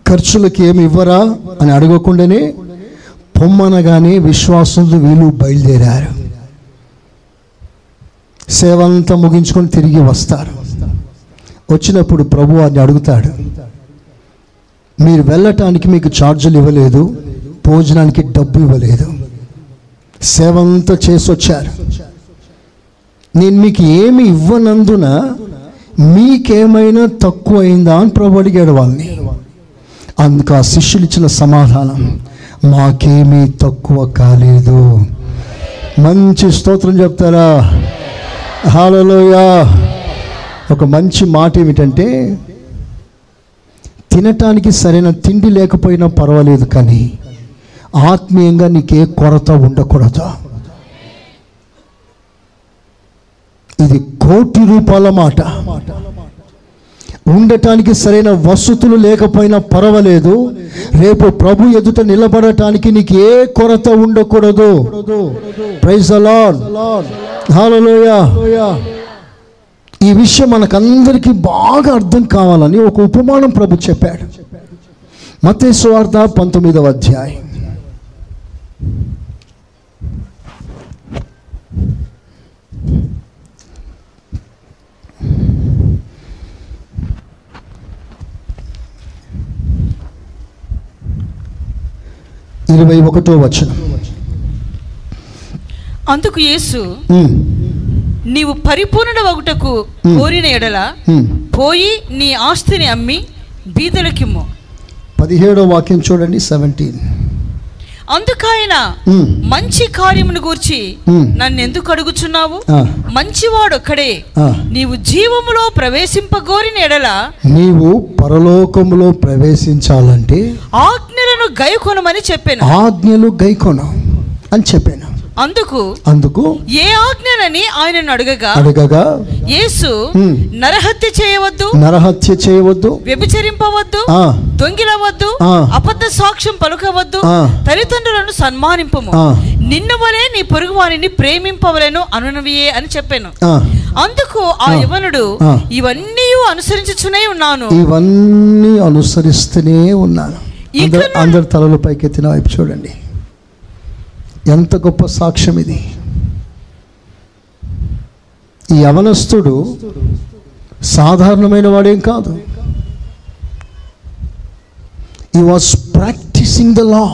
ఖర్చులకి ఏమి ఇవ్వరా అని అడగకుండానే పొమ్మనగానే విశ్వాసంతో వీళ్ళు బయలుదేరారు. సేవ అంతా ముగించుకొని తిరిగి వస్తారు. వచ్చినప్పుడు ప్రభు వారిని అడుగుతాడు మీరు వెళ్ళటానికి మీకు ఛార్జీలు ఇవ్వలేదు భోజనానికి డబ్బు ఇవ్వలేదు. సేవంతా చేసి వచ్చారు. నేను మీకు ఏమి ఇవ్వనందున మీకేమైనా తక్కువ అయిందా అని ప్రభు అడిగాడు వాళ్ళని. అందుకు ఆ శిష్యులు ఇచ్చిన సమాధానం మాకేమీ తక్కువ కాలేదు. మంచి స్తోత్రం చెప్తారా? హాలలోయా ఒక మంచి మాట ఏమిటంటే తినటానికి సరైన తిండి లేకపోయినా పర్వాలేదు కానీ ఆత్మీయంగా నీకే కొరత ఉండకూడదు. ఇది కోటి రూపాయల మాట. ఉండటానికి సరైన వసతులు లేకపోయినా పర్వాలేదు. రేపు ప్రభు ఎదుట నిలబడటానికి నీకు ఏ కొరత ఉండకూడదు. ప్రైజ్ హల్లెలూయా ఈ విషయం మనకందరికీ బాగా అర్థం కావాలని ఒక ఉపమానం ప్రభు చెప్పాడు. మతేశ్వార్త పంతొమ్మిదవ అధ్యాయం. ఇరవై ఒకటో వచనం అందుకు యేసు నీవు పరిపూర్ణ వగుటకు కోరిన ఎడల. పోయి నీ ఆస్తిని అమ్మి బీదలకిమ్ము పదిహేడో వాక్యం చూడండి సెవెంటీన్ అందుకాయన మంచి కార్యమును గూర్చి. నన్ను ఎందుకు అడుగుచున్నావు ఆ. మంచివాడొక్కడే ఆ. నీవు జీవములో ప్రవేశింపగోరిన ఎడల నీవు పరలోకములో ప్రవేశించాలంటే ఆజ్ఞలను గైకొనమని చెప్పాను ఆజ్ఞలు గైకొను అని చెప్పాను అందుకు అందుకు ఏ ఆజ్ఞలని ఆయనను అడగగా అడగగా యేసు. నరహత్య చేయవద్దు నరహత్య చేయవద్దు వ్యభిచరింపవద్దు దొంగిలవద్దు. అబద్ధ సాక్ష్యం పలుకవద్దు. తల్లిదండ్రులను సన్మానింపము ఆ. నిన్ను వలే నీ పొరుగు వారిని ప్రేమింపవలెను అనునవియే అని చెప్పాను. అందుకు ఆ. యవనుడు. ఇవన్నీ అనుసరించుచునే ఉన్నాను ఇవన్నీ అనుసరిస్తూనే ఉన్నాను అందరు తలలు పైకెత్తిన వైపు చూడండి. ఎంత గొప్ప సాక్ష్యం ఇది. ఈ యవనస్తుడు సాధారణమైన వాడేం కాదు. ఈ వాజ్ ప్రాక్టీసింగ్ ద లా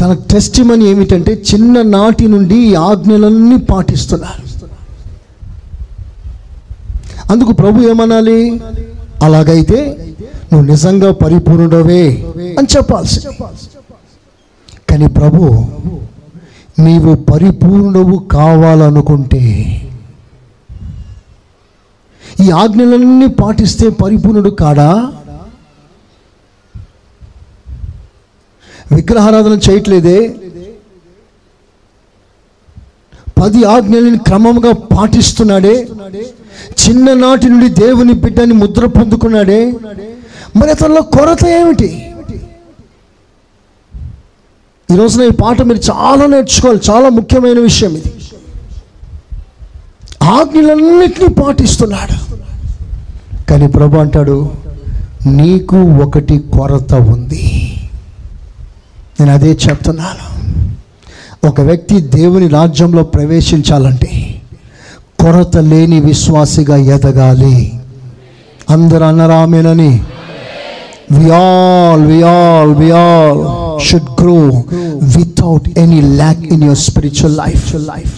తన టెస్ట్ మనీ ఏమిటంటే చిన్ననాటి నుండి ఈ ఆజ్ఞలన్నీ పాటిస్తున్నారు. అందుకు ప్రభు ఏమనాలి? అలాగైతే నువ్వు నిజంగా పరిపూర్ణుడవే అని చెప్పాల్సి కానీ ప్రభు నీవు పరిపూర్ణవు కావాలనుకుంటే ఈ ఆజ్ఞలన్నీ పాటిస్తే పరిపూర్ణుడు కాడా? విగ్రహారాధన చేయట్లేదే? పది ఆజ్ఞలను క్రమంగా పాటిస్తున్నాడే? చిన్ననాటి నుండి దేవుని బిడ్డని ముద్ర పొందుకున్నాడే. మరి అతనిలో కొరత ఏమిటి? ఈ రోజున ఈ పాట మీరు చాలా నేర్చుకోవాలి. చాలా ముఖ్యమైన విషయం ఇది. ఆజ్ఞలన్నింటినీ పాటిస్తున్నాడు. కానీ ప్రభు అంటాడు నీకు ఒకటి కొరత ఉంది. నేను అదే చెప్తున్నాను. ఒక వ్యక్తి దేవుని రాజ్యంలో ప్రవేశించాలంటే కొరత లేని విశ్వాసిగా ఎదగాలి. అందరు అన్నరామేనని we all we all we all should grow without any lack in your spiritual life life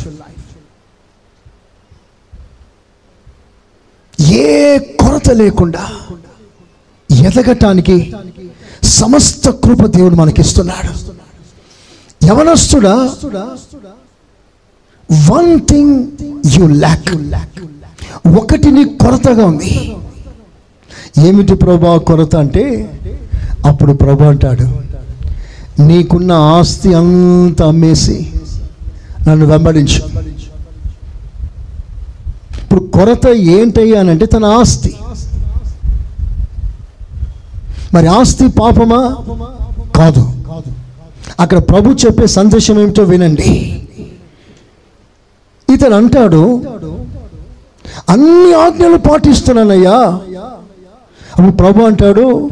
ఏ కొరత లేకుండా ఎదగటానికి సమస్త కృప దేవుడు మనకిస్తున్నాడు. యవనస్తుడా వన్ థింగ్ యు ల్యాక్ ఒకటి నీ కొరతగా ఉంది. ఏమిటి ప్రభా కొరత అంటే? అప్పుడు ప్రభు అంటాడు నీకున్న ఆస్తి అంతా అమ్మేసి నన్ను వెంబడించు. ఇప్పుడు కొరత ఏంటయ్యానంటే తన ఆస్తి. మరి ఆస్తి పాపమా? కాదు. అక్కడ ప్రభు చెప్పే సందేశం ఏమిటో వినండి. ఇతను అంటాడు అన్ని ఆజ్ఞలు పాటిస్తున్నానయ్యా. అప్పుడు ప్రభు అంటాడు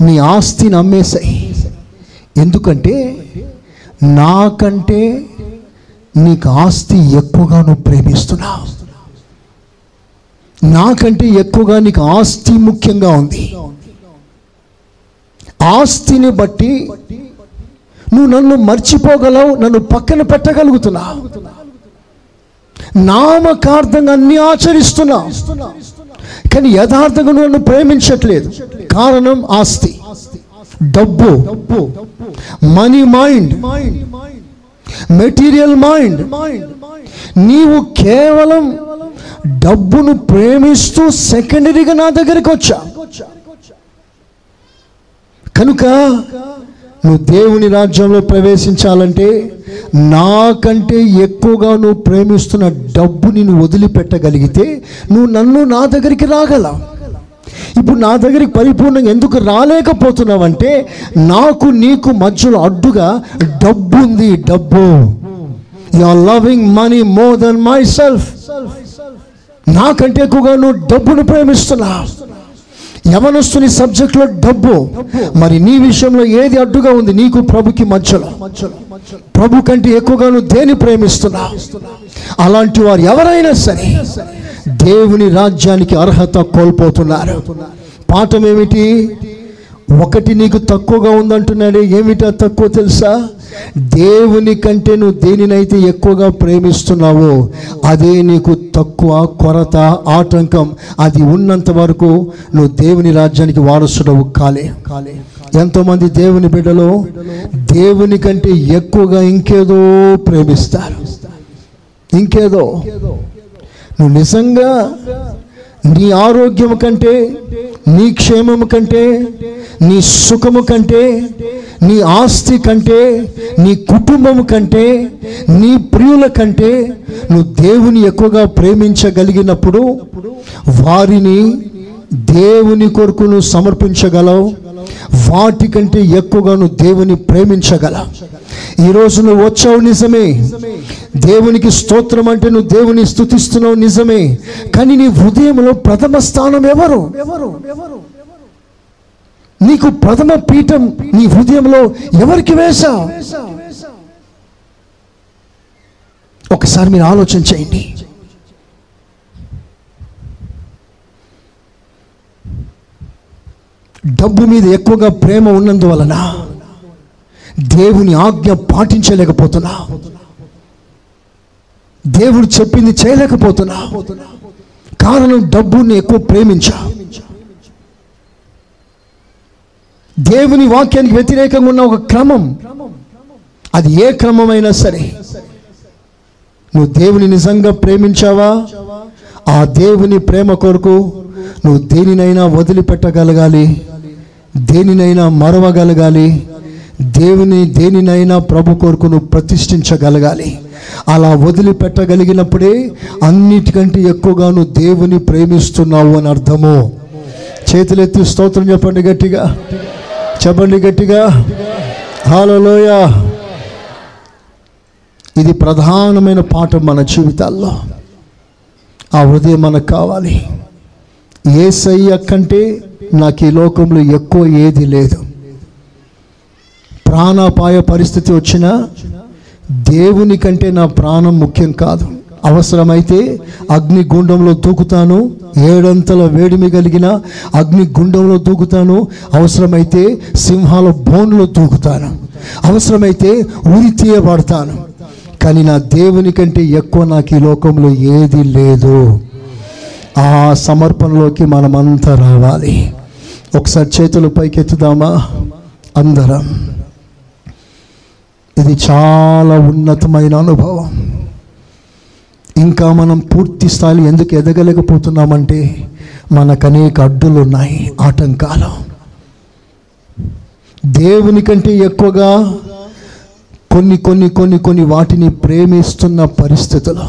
నీ ఆస్తిని అమ్మేశాయి ఎందుకంటే నాకంటే నీకు ఆస్తి ఎక్కువగా నువ్వు ప్రేమిస్తున్నావు. నాకంటే ఎక్కువగా నీకు ఆస్తి ముఖ్యంగా ఉంది. ఆస్తిని బట్టి నువ్వు నన్ను మర్చిపోగలవు నన్ను పక్కన పెట్టగలుగుతున్నావు. నామకార్థంగా అన్ని ఆచరిస్తున్నా. కానీ యథార్థంగా నువ్వు నన్ను ప్రేమించట్లేదు. కారణం ఆస్తి. డబ్బు. Money mind. Material mind. నీవు కేవలం డబ్బును ప్రేమిస్తూ సెకండరీగా నా దగ్గరికి వచ్చా? కనుక నువ్వు దేవుని రాజ్యంలో ప్రవేశించాలంటే నాకంటే ఎక్కువగా నువ్వు ప్రేమిస్తున్న డబ్బుని నువ్వు వదిలిపెట్టగలిగితే నువ్వు నన్ను నా దగ్గరికి రాగల. ఇప్పుడు నా దగ్గరికి పరిపూర్ణంగా ఎందుకు రాలేకపోతున్నావంటే నాకు నీకు మధ్యలో అడ్డుగా డబ్బు ఉంది డబ్బు. You are loving money more than myself నాకంటే ఎక్కువగా నువ్వు డబ్బును ప్రేమిస్తున్నావు యవనస్తుని సబ్జెక్ట్లో డబ్బు. మరి నీ విషయంలో ఏది అడ్డుగా ఉంది? నీకు ప్రభుకి మధ్యలో. ప్రభు కంటే ఎక్కువగా నువ్వు దేని ప్రేమిస్తున్నా. అలాంటి వారు ఎవరైనా సరే దేవుని రాజ్యానికి అర్హత కోల్పోతున్నారు. పాఠం ఏమిటి? ఒకటి నీకు తక్కువగా ఉందంటున్నాడు ఏమిటా తక్కువ తెలుసా? దేవుని కంటే నువ్వు దేనినైతే ఎక్కువగా ప్రేమిస్తున్నావో అదే నీకు తక్కువ కొరత ఆటంకం. అది ఉన్నంత వరకు నువ్వు దేవుని రాజ్యానికి వారసుడవు కాలే. కాలే ఎంతోమంది దేవుని బిడ్డలో దేవుని కంటే ఎక్కువగా ఇంకేదో ప్రేమిస్తారు. ఇంకేదో. నువ్వు నిజంగా నీ ఆరోగ్యం కంటే నీ క్షేమం కంటే నీ సుఖము కంటే నీ ఆస్తి కంటే నీ కుటుంబము కంటే నీ ప్రియుల కంటే నువ్వు దేవుని ఎక్కువగా ప్రేమించగలిగినప్పుడు వారిని దేవుని కొరకు నువ్వు సమర్పించగలవు. వాటికంటే ఎక్కువగా నువ్వు దేవుని ప్రేమించగల ఈరోజు నువ్వు వచ్చావు నిజమే. దేవునికి స్తోత్రం అంటే నువ్వు దేవుని స్థుతిస్తున్నావు నిజమే. కానీ నీ హృదయంలో ప్రథమ స్థానం ఎవరు ఎవరు ఎవరు? నీకు ప్రథమ పీఠం నీ హృదయంలో ఎవరికి వేసా? ఒకసారి మీరు ఆలోచన చేయండి. డబ్బు మీద ఎక్కువగా ప్రేమ ఉన్నందువలన దేవుని ఆజ్ఞ పాటించలేకపోతున్నా. దేవుడు చెప్పింది చేయలేకపోతున్నా. కారణం డబ్బుని ఎక్కువ ప్రేమించా. దేవుని వాక్యానికి వ్యతిరేకంగా ఉన్న ఒక క్రమం. అది ఏ క్రమమైనా సరే. నువ్వు దేవుని నిజంగా ప్రేమించావా? ఆ దేవుని ప్రేమ కొరకు నువ్వు దేనినైనా వదిలిపెట్టగలగాలి. దేనినైనా మరవగలగాలి. దేవుని దేనినైనా ప్రభు కొరకు నువ్వు ప్రతిష్ఠించగలగాలి. అలా వదిలిపెట్టగలిగినప్పుడే అన్నిటికంటే ఎక్కువగా నువ్వు దేవుని ప్రేమిస్తున్నావు అని అర్థము. చేతులెత్తి స్తోత్రం చెప్పండి గట్టిగా. చెప్పండి గట్టిగా. హాలలోయ ఇది ప్రధానమైన పాఠం మన జీవితాల్లో. ఆ హృదయం మనకు కావాలి. ఏసయ్య కంటే నాకు ఈ లోకంలో ఎక్కువ ఏది లేదు. ప్రాణాపాయ పరిస్థితి వచ్చినా దేవుని కంటే నా ప్రాణం ముఖ్యం కాదు. అవసరమైతే అగ్ని గుండంలో దూకుతాను ఏడంతల వేడిమి కలిగిన అగ్ని గుండంలో దూకుతాను అవసరమైతే సింహాల బోన్లో దూకుతాను అవసరమైతే ఉరి తీయబడతాను. కానీ నా దేవుని కంటే ఎక్కువ నాకు ఈ లోకంలో ఏది లేదు. ఆ సమర్పణలోకి మనమంతా రావాలి. ఒకసారి చేతులు పైకెత్తుదామా? అందరం. ఇది చాలా ఉన్నతమైన అనుభవం. ఇంకా మనం పూర్తి స్థాయిలో ఎందుకు ఎదగలేకపోతున్నామంటే మనకు అనేక అడ్డులు ఉన్నాయి ఆటంకాలు. దేవుని కంటే ఎక్కువగా కొన్ని కొన్ని కొన్ని కొన్ని వాటిని ప్రేమిస్తున్న పరిస్థితులు.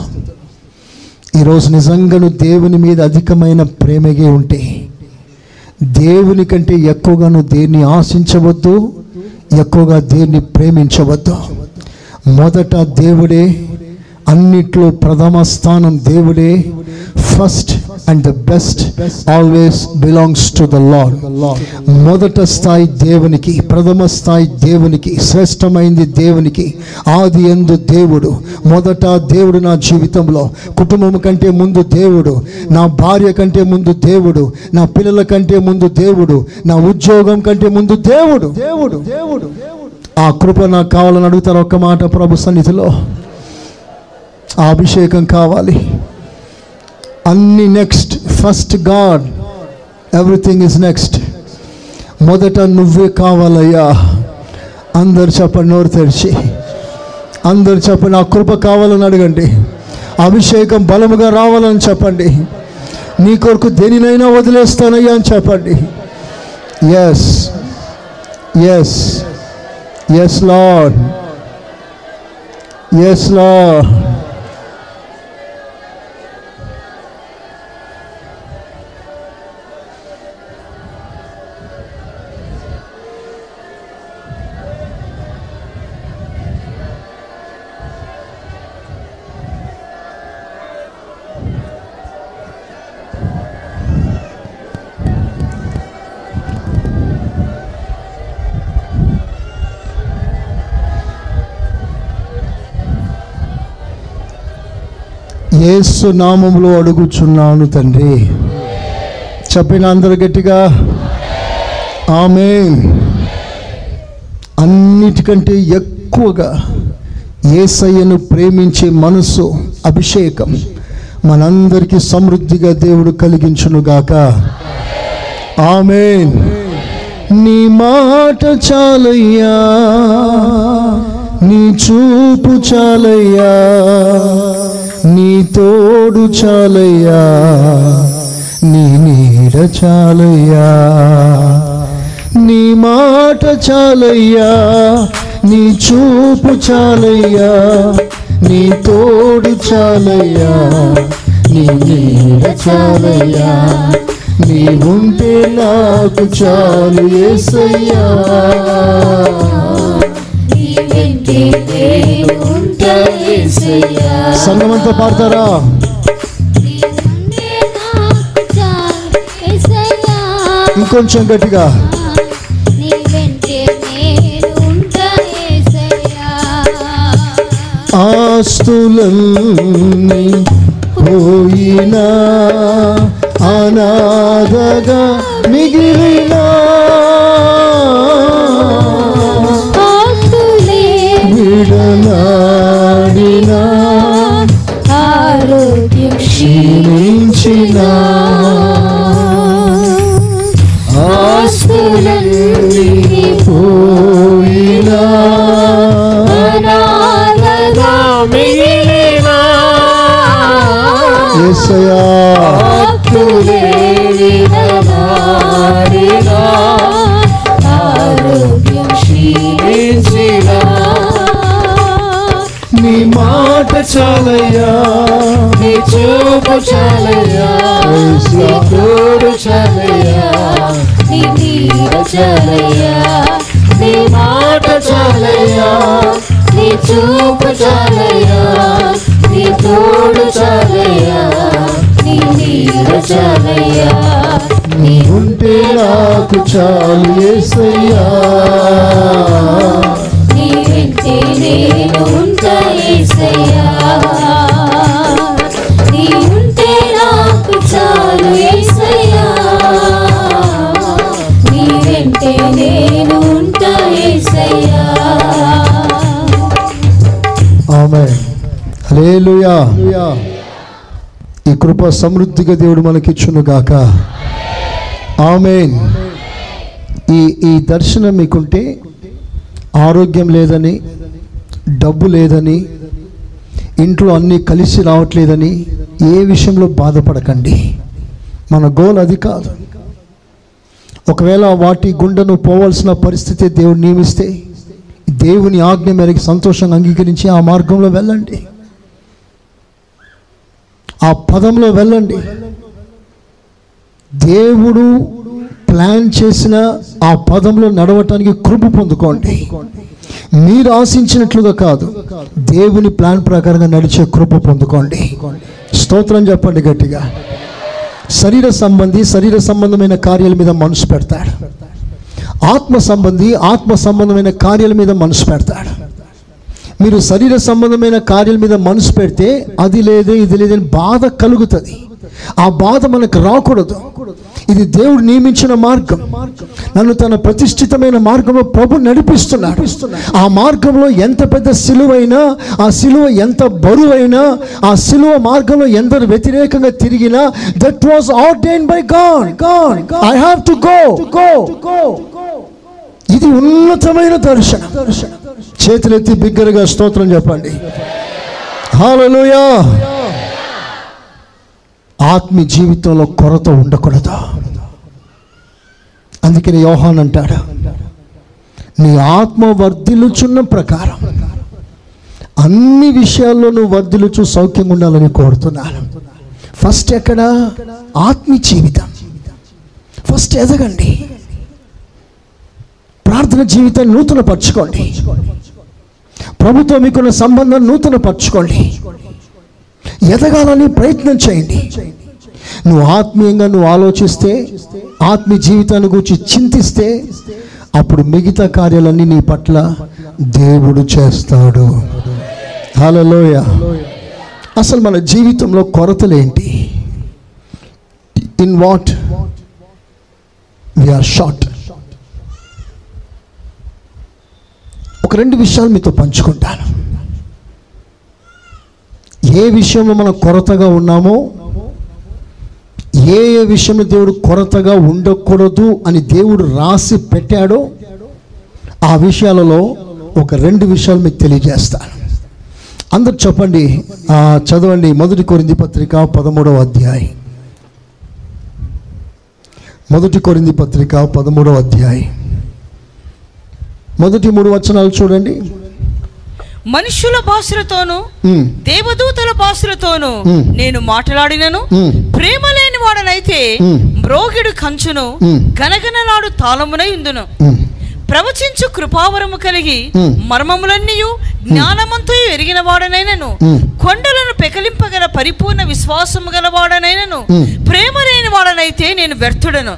ఈరోజు నిజంగా నువ్వు దేవుని మీద అధికమైన ప్రేమగే ఉంటే దేవుని కంటే ఎక్కువగా నువ్వు దేన్ని ఆశించవద్దు ఎక్కువగా దేన్ని ప్రేమించవద్దు. మొదట దేవుడే అన్నిట్లో ప్రథమ స్థానం దేవుడే. First and the best always belongs to the Lord మొదట స్థాయి దేవునికి ప్రథమ స్థాయి దేవునికి శ్రేష్టమైంది దేవునికి ఆది ఎందు దేవుడు. మొదట దేవుడు నా జీవితంలో కుటుంబం కంటే ముందు దేవుడు నా భార్య కంటే ముందు దేవుడు నా పిల్లల కంటే ముందు దేవుడు నా ఉద్యోగం కంటే ముందు దేవుడు దేవుడు దేవుడు. ఆ కృప నాకు కావాలని అడుగుతారు ఒక్క మాట ప్రభు సన్నిధిలో? ఆ అభిషేకం కావాలి. అన్ని next first God everything is next మొదట నువ్వే కావాలయ్యా. అందరు చెప్పండి నోరు తెరిచి. అందరు చెప్పండి ఆ కృప కావాలని అడగండి. అభిషేకం బలముగా రావాలని చెప్పండి. నీ కొరకు దేనినైనా వదిలేస్తానయ్యా అని చెప్పండి. Yes yes yes Lord yes Lord Yesu నామంలో అడుగుచున్నాను తండ్రి. చెప్పిన అందరు గట్టిగా ఆమె అన్నిటికంటే ఎక్కువగా ఏసయ్యను ప్రేమించే మనసు అభిషేకం మనందరికీ సమృద్ధిగా దేవుడు కలిగించునుగాక ఆమె నీ మాట చాలయ్యా నీ చూపు చాలయ్యా. నీ తోడు చాలయ్యా నీ నీడ చాలయ్యా. నీ మాట చాలయ్యా నీ చూపు చాలయ్యా నీ తోడు చాలయ్యా నీ నీడ చాలయ్యా. నీ ఉంటే నాకు చాలు ఏసయ్యా. నీ వెంటే సంగమంతో పాడతారా? ఇంకొంచెం గట్టిగా. ఆస్తులన్నీ పోయినా అనాథగా మీ చాలయ్యా నీ చూపు చాలయ్యా. నీ తోడు చాలయ్యా. నీ నీడ చాలయ్యా. నీ మాట చాలయ్యా. నీ చూపు చాలయ్యా. నీ తోడు చాలయ్యా. నీ నీడ చాలయ్యా. నీ ఉంటే నాకు చాలు ఏసయ్యా. నీ వెంటే నేను ఉంటా ఈ కృప సమృద్ధిగా దేవుడు మనకిచ్చును గాక. ఆమెన్. ఈ ఈ దర్శనం మీకుంటే ఆరోగ్యం లేదని డబ్బు లేదని ఇంట్లో అన్నీ కలిసి రావట్లేదని ఏ విషయంలో బాధపడకండి. మన గోల్ అది కాదు. ఒకవేళ వాటి గుండెను పోవాల్సిన పరిస్థితి దేవుడు నియమిస్తే దేవుని ఆజ్ఞ మేరకు సంతోషంగా అంగీకరించి ఆ మార్గంలో వెళ్ళండి. ఆ పదంలో వెళ్ళండి. దేవుడు ప్లాన్ చేసిన ఆ పదంలో నడవటానికి కృప పొందుకోండి. మీరు ఆశించినట్లుగా కాదు దేవుని ప్లాన్ ప్రకారంగా నడిచే కృప పొందుకోండి. స్తోత్రం చెప్పండి గట్టిగా. శరీర సంబంధి శరీర సంబంధమైన కార్యాల మీద మనసు పెడతాడు. ఆత్మ సంబంధి ఆత్మ సంబంధమైన కార్యాల మీద మనసు పెడతాడు. మీరు శరీర సంబంధమైన కార్యాల మీద మనసు పెడితే అది లేదు ఇది లేదని బాధ కలుగుతుంది. ఆ బాధ మనకు రాకూడదు. ఇది దేవుడు నియమించిన మార్గం. నన్ను తన ప్రతిష్ఠితమైన మార్గంలో ప్రభు నడిపిస్తున్నాడు. ఆ మార్గంలో ఎంత పెద్ద సిలువైనా ఆ సిలువ ఎంత బరువైనా ఆ సిలువ మార్గంలో ఎందరు వ్యతిరేకంగా తిరిగినా that was ordain by God God I have to go go ఇది ఉన్నతమైన దర్శనం. చేతులెత్తి బిగ్గరగా స్తోత్రం చెప్పండి. హల్లెలూయా ఆత్మీయ జీవితంలో కొరత ఉండకూడదు? అందుకని యోహాన్ అంటాడు నీ ఆత్మ వర్ధిల్లుచున్న ప్రకారం అన్ని విషయాల్లో నువ్వు వర్ధిల్లుచు సౌఖ్యంగా ఉండాలని కోరుతున్నాను. ఫస్ట్ ఎక్కడ? ఆత్మీ జీవితం. ఫస్ట్ ఎదగండి. ప్రార్థన జీవితాన్ని నూతన పరచుకోండి ప్రభుత్వం మీకున్న సంబంధం నూతన పరచుకోండి ఎదగాలని ప్రయత్నం చేయండి. నువ్వు ఆత్మీయంగా నువ్వు ఆలోచిస్తే ఆత్మీయ జీవితాన్ని గురించి చింతిస్తే అప్పుడు మిగతా కార్యాలన్నీ నీ పట్ల దేవుడు చేస్తాడు. హలోయ అసలు మన జీవితంలో కొరతలేంటి in what? We are short ఒక రెండు విషయాలు మీతో పంచుకుంటాను. ఏ విషయంలో మనం కొరతగా ఉన్నామో ఏ ఏ విషయంలో దేవుడు కొరతగా ఉండకూడదు అని దేవుడు రాసి పెట్టాడో ఆ విషయాలలో ఒక రెండు విషయాలు మీకు తెలియజేస్తాను. అందరు చెప్పండి చదవండి. మొదటి కొరింది పత్రిక పదమూడవ అధ్యాయం. మొదటి కొరింది పత్రిక పదమూడవ అధ్యాయం. మొదటి మూడు వచనాలు చూడండి. మనుషుల భాషలతోనూ దేవదూతల భాషలతోనూ. నేను మాట్లాడినను ప్రేమ లేని వాడనైతే. మ్రోగిడు కంచును. గనగనలాడు తాళమునై ఉందును. ప్రవచించు కృపావరము కలిగి Hmm. మర్మములన్నీయు జ్ఞానమంతో ఎరిగిన వాడనైనను Hmm. కొండలను పెకలింపగల పరిపూర్ణ విశ్వాసము గల వాడనైనను Hmm. ప్రేమ లేని వాడనైతే నేను వ్యర్థుడను.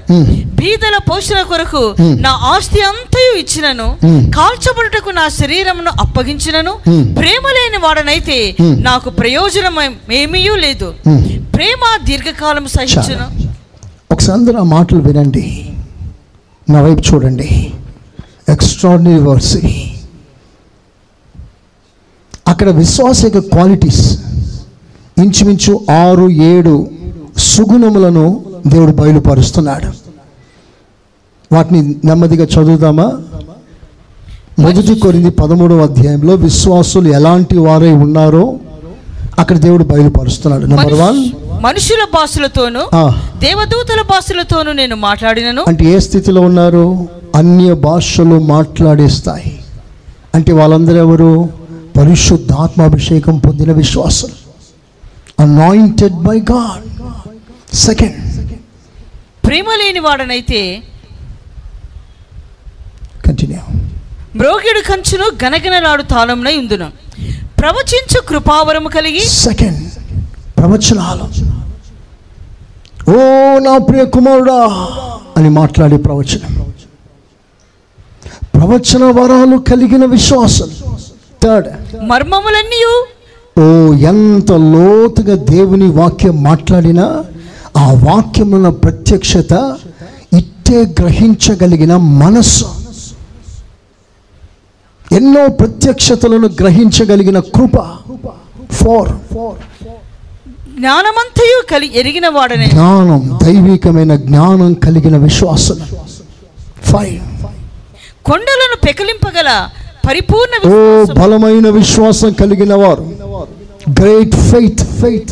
బీదల పోషణ కొరకు Hmm. నా ఆస్తి అంతయు ఇచ్చినను Hmm. కాల్చబడుటకు నా శరీరమును అప్పగించినను Hmm. ప్రేమ లేని వాడనైతే Hmm. నాకు ప్రయోజనం ఏమీ లేదు Hmm. ప్రేమ దీర్ఘకాలం సహించును ఒకసారి ఆ మాటలు వినండి నా వైపు చూడండి ఎక్స్ట్రాడినరీ వర్డ్స్ అక్కడ విశ్వాస యొక్క క్వాలిటీస్ ఇంచుమించు ఆరు ఏడు సుగుణములను దేవుడు బయలుపరుస్తున్నాడు. వాటిని నెమ్మదిగా చదువుదామా? మొదటి కొరింది పదమూడవ అధ్యాయంలో విశ్వాసులు ఎలాంటి వారై ఉన్నారో అక్కడ దేవుడు బయలుపరుస్తున్నాడు. నెంబర్ వన్ మనుషుల భాషలతోనూ దేవదూతల భాషలతోనూ నేను మాట్లాడినను. అంటే ఏ స్థితిలో ఉన్నారు? అన్య భాషలు మాట్లాడే స్థాయి అంటే వాళ్ళందరూ ఎవరు? పరిశుద్ధాత్మాభిషేకం పొందిన విశ్వాసం అనాయింటెడ్ బై గాడ్ సెకండ్ ప్రేమ లేని వాడనైతే కంటిన్యూ మ్రోగిడు కంచును గనగనలాడు తాళంనై ఉందును. ప్రవచించు కృపావరము కలిగి సెకండ్ ప్రవచనాలు. ఓ నా ప్రియ కుమారుడా అని మాట్లాడే ప్రవచనం. ప్రవచన వరాలు కలిగిన విశ్వాసం. థర్డ్ మర్మములన్నీయు? ఓ ఎంత లోతుగా దేవుని వాక్యం మాట్లాడినా ఆ వాక్యమున ప్రత్యక్షత ఇట్టే గ్రహించగలిగిన మనస్సు. ఎన్నో ప్రత్యక్షతలను గ్రహించగలిగిన కృప. ఫోర్ జ్ఞానమంతయు కలి ఎరిగిన వాడనే జ్ఞానం దైవికమైన జ్ఞానం కలిగిన విశ్వాసం ఫైవ్ కొండలను పెకలింపగల పరిపూర్ణ ఓ బలమైన విశ్వాసం కలిగిన వారు గ్రేట్ ఫెయిత్ ఫెయిత్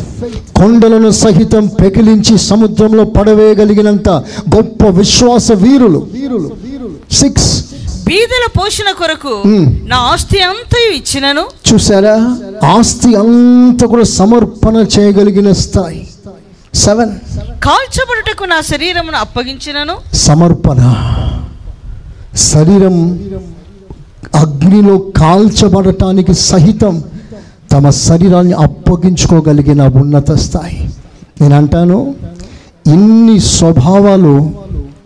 కొండలను సహితం పెకిలించి సముద్రంలో పడవేయగలిగినంత గొప్ప విశ్వాస వీరులు. సిక్స్ బీదల పోషణ కొరకు. నా ఆస్తి అంతయు ఇచ్చినను. చూసారా ఆస్తి అంతా కూడా సమర్పణ చేయగలిగిన స్థాయి. సెవెన్ కాల్చబడుటకు నా శరీరమును అప్పగించినను. సమర్పణ. శరీరం అగ్నిలో కాల్చబడటానికి సహితం తమ శరీరాన్ని అప్పగించుకోగలిగిన ఉన్నత స్థాయి. నేను అంటాను ఇన్ని స్వభావాలు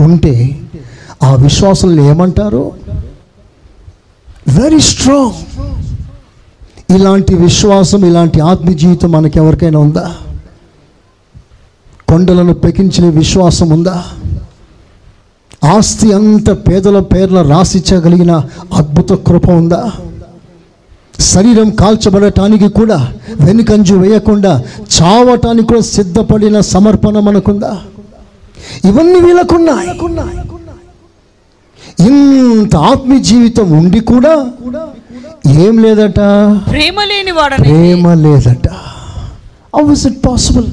ఉంటే ఆ విశ్వాసులను ఏమంటారు? వెరీ స్ట్రాంగ్ ఇలాంటి విశ్వాసం ఇలాంటి ఆత్మ జీవితం మనకి ఎవరికైనా ఉందా? కొండలను పెకించిన విశ్వాసం ఉందా? ఆస్తి అంత పేదల పేర్ల రాసిచ్చగలిగిన అద్భుత కృప ఉందా? శరీరం కాల్చబడటానికి కూడా వెనుకంజు వేయకుండా చావటానికి కూడా సిద్ధపడిన సమర్పణ మనకుందా? ఇవన్నీ వీళ్ళకున్నాయి. ఇంత ఆత్మీయ జీవితం ఉండి కూడా ఏం లేదట? ప్రేమ లేని వాడని. ప్రేమ లేదట. హౌ ఇస్ ఇట్ పాసిబుల్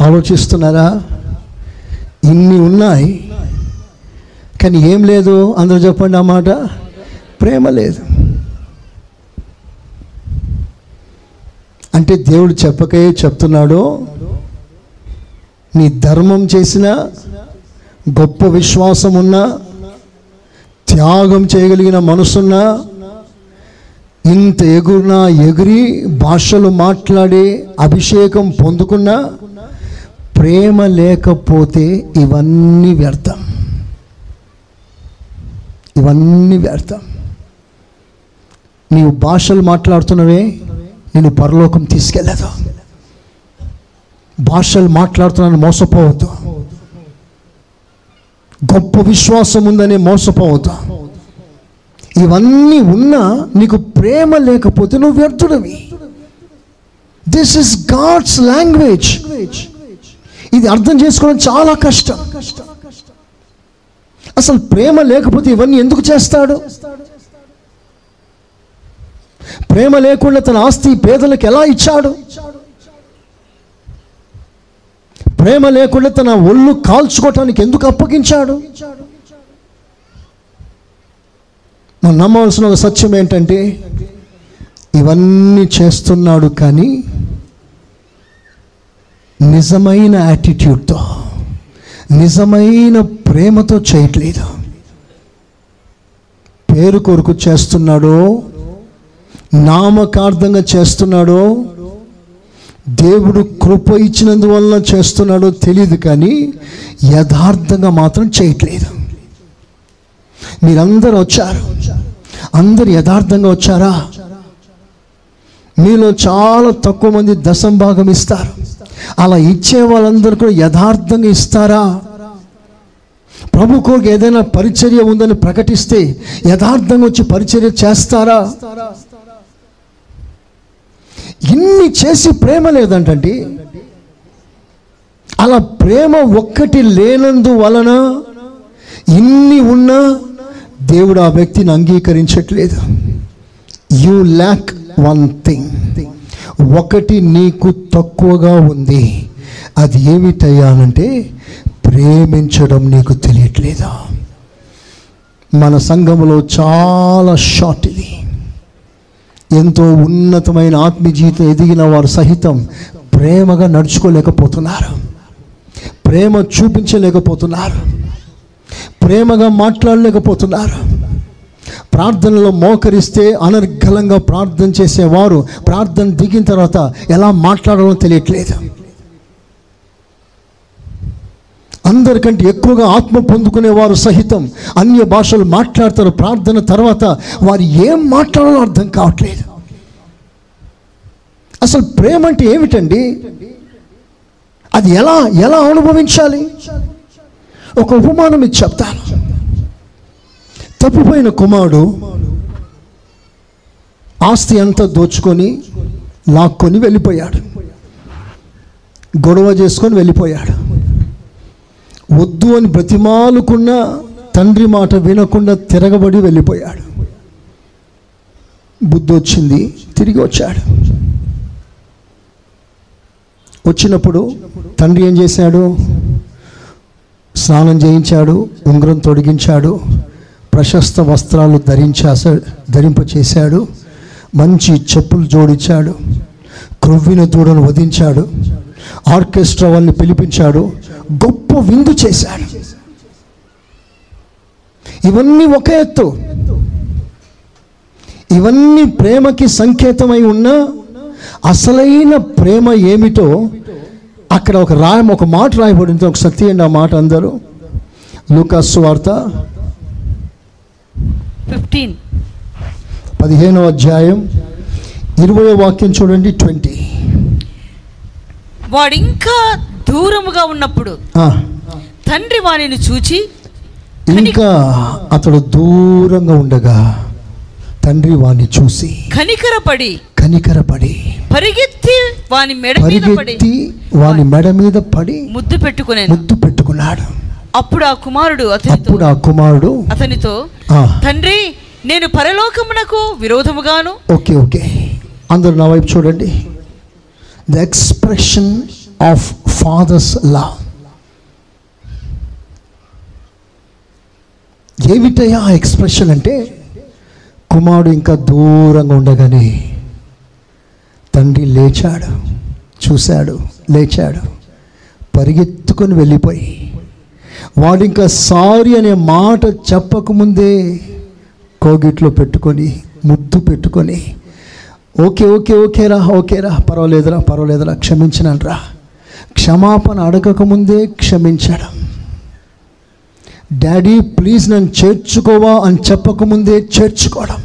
ఆలోచిస్తున్నారా? ఇన్ని ఉన్నాయి. కానీ ఏం లేదు. అందరూ చెప్పండి ఆ మాట. ప్రేమ లేదు. అంటే దేవుడు చెప్పకే చెప్తున్నాడు. నీ ధర్మం చేసిన గొప్ప విశ్వాసం ఉన్నా త్యాగం చేయగలిగిన మనసున్నా ఇంత ఎగురునా ఎగిరి భాషలు మాట్లాడి అభిషేకం పొందుకున్నా ప్రేమ లేకపోతే ఇవన్నీ వ్యర్థం. ఇవన్నీ వ్యర్థం. నీవు భాషలు మాట్లాడుతున్నవే నేను పరలోకం తీసుకెళ్ళదు భాషలు మాట్లాడుతున్నాను మోసపోవద్దు. గొప్ప విశ్వాసం ఉందనే మోసపోవద్దు. ఇవన్నీ ఉన్నా నీకు ప్రేమ లేకపోతే నువ్వు వ్యర్థుడవి. దిస్ ఇస్ గాడ్స్ లాంగ్వేజ్ ఇది అర్థం చేసుకోవడం చాలా కష్టం. అసలు ప్రేమ లేకపోతే ఇవన్నీ ఎందుకు చేస్తాడు? ప్రేమ లేకుండా తన ఆస్తి పేదలకు ఎలా ఇచ్చాడు? ప్రేమ లేకుండా తన ఒళ్ళు కాల్చుకోవటానికి ఎందుకు అప్పగించాడు? మనం నమ్మవలసిన ఒక సత్యం ఏంటంటే ఇవన్నీ చేస్తున్నాడు కానీ నిజమైన యాటిట్యూడ్తో నిజమైన ప్రేమతో చేయట్లేదు. పేరు కొరకు చేస్తున్నాడో నామకార్థంగా చేస్తున్నాడో దేవుడు కృప ఇచ్చినందువలన చేస్తున్నాడో తెలియదు కానీ యథార్థంగా మాత్రం చేయట్లేదు. మీరందరూ వచ్చారు. అందరు యథార్థంగా వచ్చారా? మీలో చాలా తక్కువ మంది దశం భాగం ఇస్తారు. అలా ఇచ్చే వాళ్ళందరూ కూడా యథార్థంగా ఇస్తారా? ప్రభు ఏదైనా పరిచర్య ఉందని ప్రకటిస్తే యథార్థంగా వచ్చి పరిచర్య చేస్తారా? ఇన్ని చేసి ప్రేమ లేదంటండి. అలా ప్రేమ ఒక్కటి లేనందు వలన ఇన్ని ఉన్నా దేవుడు ఆ వ్యక్తిని అంగీకరించట్లేదు. యు ల్యాక్ వన్ థింగ్ ఒకటి నీకు తక్కువగా ఉంది. అది ఏమిటయ్యానంటే ప్రేమించడం నీకు తెలియట్లేదా? మన సంఘంలో చాలా షార్ట్ ఇది. ఎంతో ఉన్నతమైన ఆత్మీయ జీవితం ఎదిగిన వారు సహితం ప్రేమగా నడుచుకోలేకపోతున్నారు. ప్రేమ చూపించలేకపోతున్నారు. ప్రేమగా మాట్లాడలేకపోతున్నారు. ప్రార్థనలో మోకరిస్తే అనర్గళంగా ప్రార్థన చేసేవారు ప్రార్థన దిగిన తర్వాత ఎలా మాట్లాడాలో తెలియట్లేదు. అందరికంటే ఎక్కువగా ఆత్మ పొందుకునేవారు సహితం అన్య భాషలు మాట్లాడతారు. ప్రార్థన తర్వాత వారు ఏం మాట్లాడాలో అర్థం కావట్లేదు. అసలు ప్రేమ అంటే ఏమిటండి? అది ఎలా ఎలా అనుభవించాలి? ఒక ఉపమానం ఇది చెప్తాను. తప్పిపోయిన కుమారుడు ఆస్తి అంతా దోచుకొని లాక్కొని వెళ్ళిపోయాడు. గొడవ చేసుకొని వెళ్ళిపోయాడు. వద్దు అని బ్రతిమాలుకున్న తండ్రి మాట వినకుండా తిరగబడి వెళ్ళిపోయాడు. బుద్ధి వచ్చింది తిరిగి వచ్చాడు. వచ్చినప్పుడు తండ్రి ఏం చేశాడు? స్నానం చేయించాడు ఉంగరం తొడిగించాడు ప్రశస్త వస్త్రాలు ధరించా ధరింపచేశాడు మంచి చెప్పులు జోడించాడు క్రొవ్విన దూడను వధించాడు ఆర్కెస్ట్రా వాళ్ళని పిలిపించాడు గొప్ప విందు చేశాడు. ఇవన్నీ ఒక ఎత్తు. ఇవన్నీ ప్రేమకి సంకేతమై ఉన్న అసలైన ప్రేమ ఏమిటో అక్కడ ఒక రాయ ఒక మాట రాయబడింది. ఒక సత్య అండి ఆ మాట అందరూ? లూకాసు వార్త ఫిఫ్టీన్. పదిహేనవ అధ్యాయం ఇరవై వాక్యం చూడండి ట్వంటీ. వాడు ఇంకా దూరముగా ఉన్నప్పుడు తండ్రి వానిని చూచి ఇంకా అతడు దూరంగా ఉండగా తండ్రి వాణ్ణి చూసి కనికరపడి కనికరపడి పరిగెత్తి వాని మెడ మీద పడి పరిగెత్తి వాని మెడ మీద పడి ముద్దు పెట్టుకునేను. ముద్దు పెట్టుకున్నాడు. అప్పుడు ఆ కుమారుడు అప్పుడు ఆ కుమారుడు అతనితో తండ్రి నేను పరలోకమునకు విరోధముగాను ఓకే ఓకే. అందరు నా వైపు చూడండి. The expression of Father's love ఏమిటయా expression అంటే కుమారుడు ఇంకా దూరంగా ఉండగానే తండ్రి లేచాడు చూశాడు లేచాడు పరిగెత్తుకొని వెళ్ళిపోయి వాడు ఇంకా సారీ అనే మాట చెప్పకముందే కోగిట్లో పెట్టుకొని ముద్దు పెట్టుకొని ఓకే ఓకే ఓకేరా ఓకేరా పర్వాలేదురా పర్వాలేదురా. క్షమించినరా క్షమాపణ అడగకముందే క్షమించడం. డాడీ ప్లీజ్ నన్ను చేర్చుకోవా అని చెప్పకముందే చేర్చుకోవడం.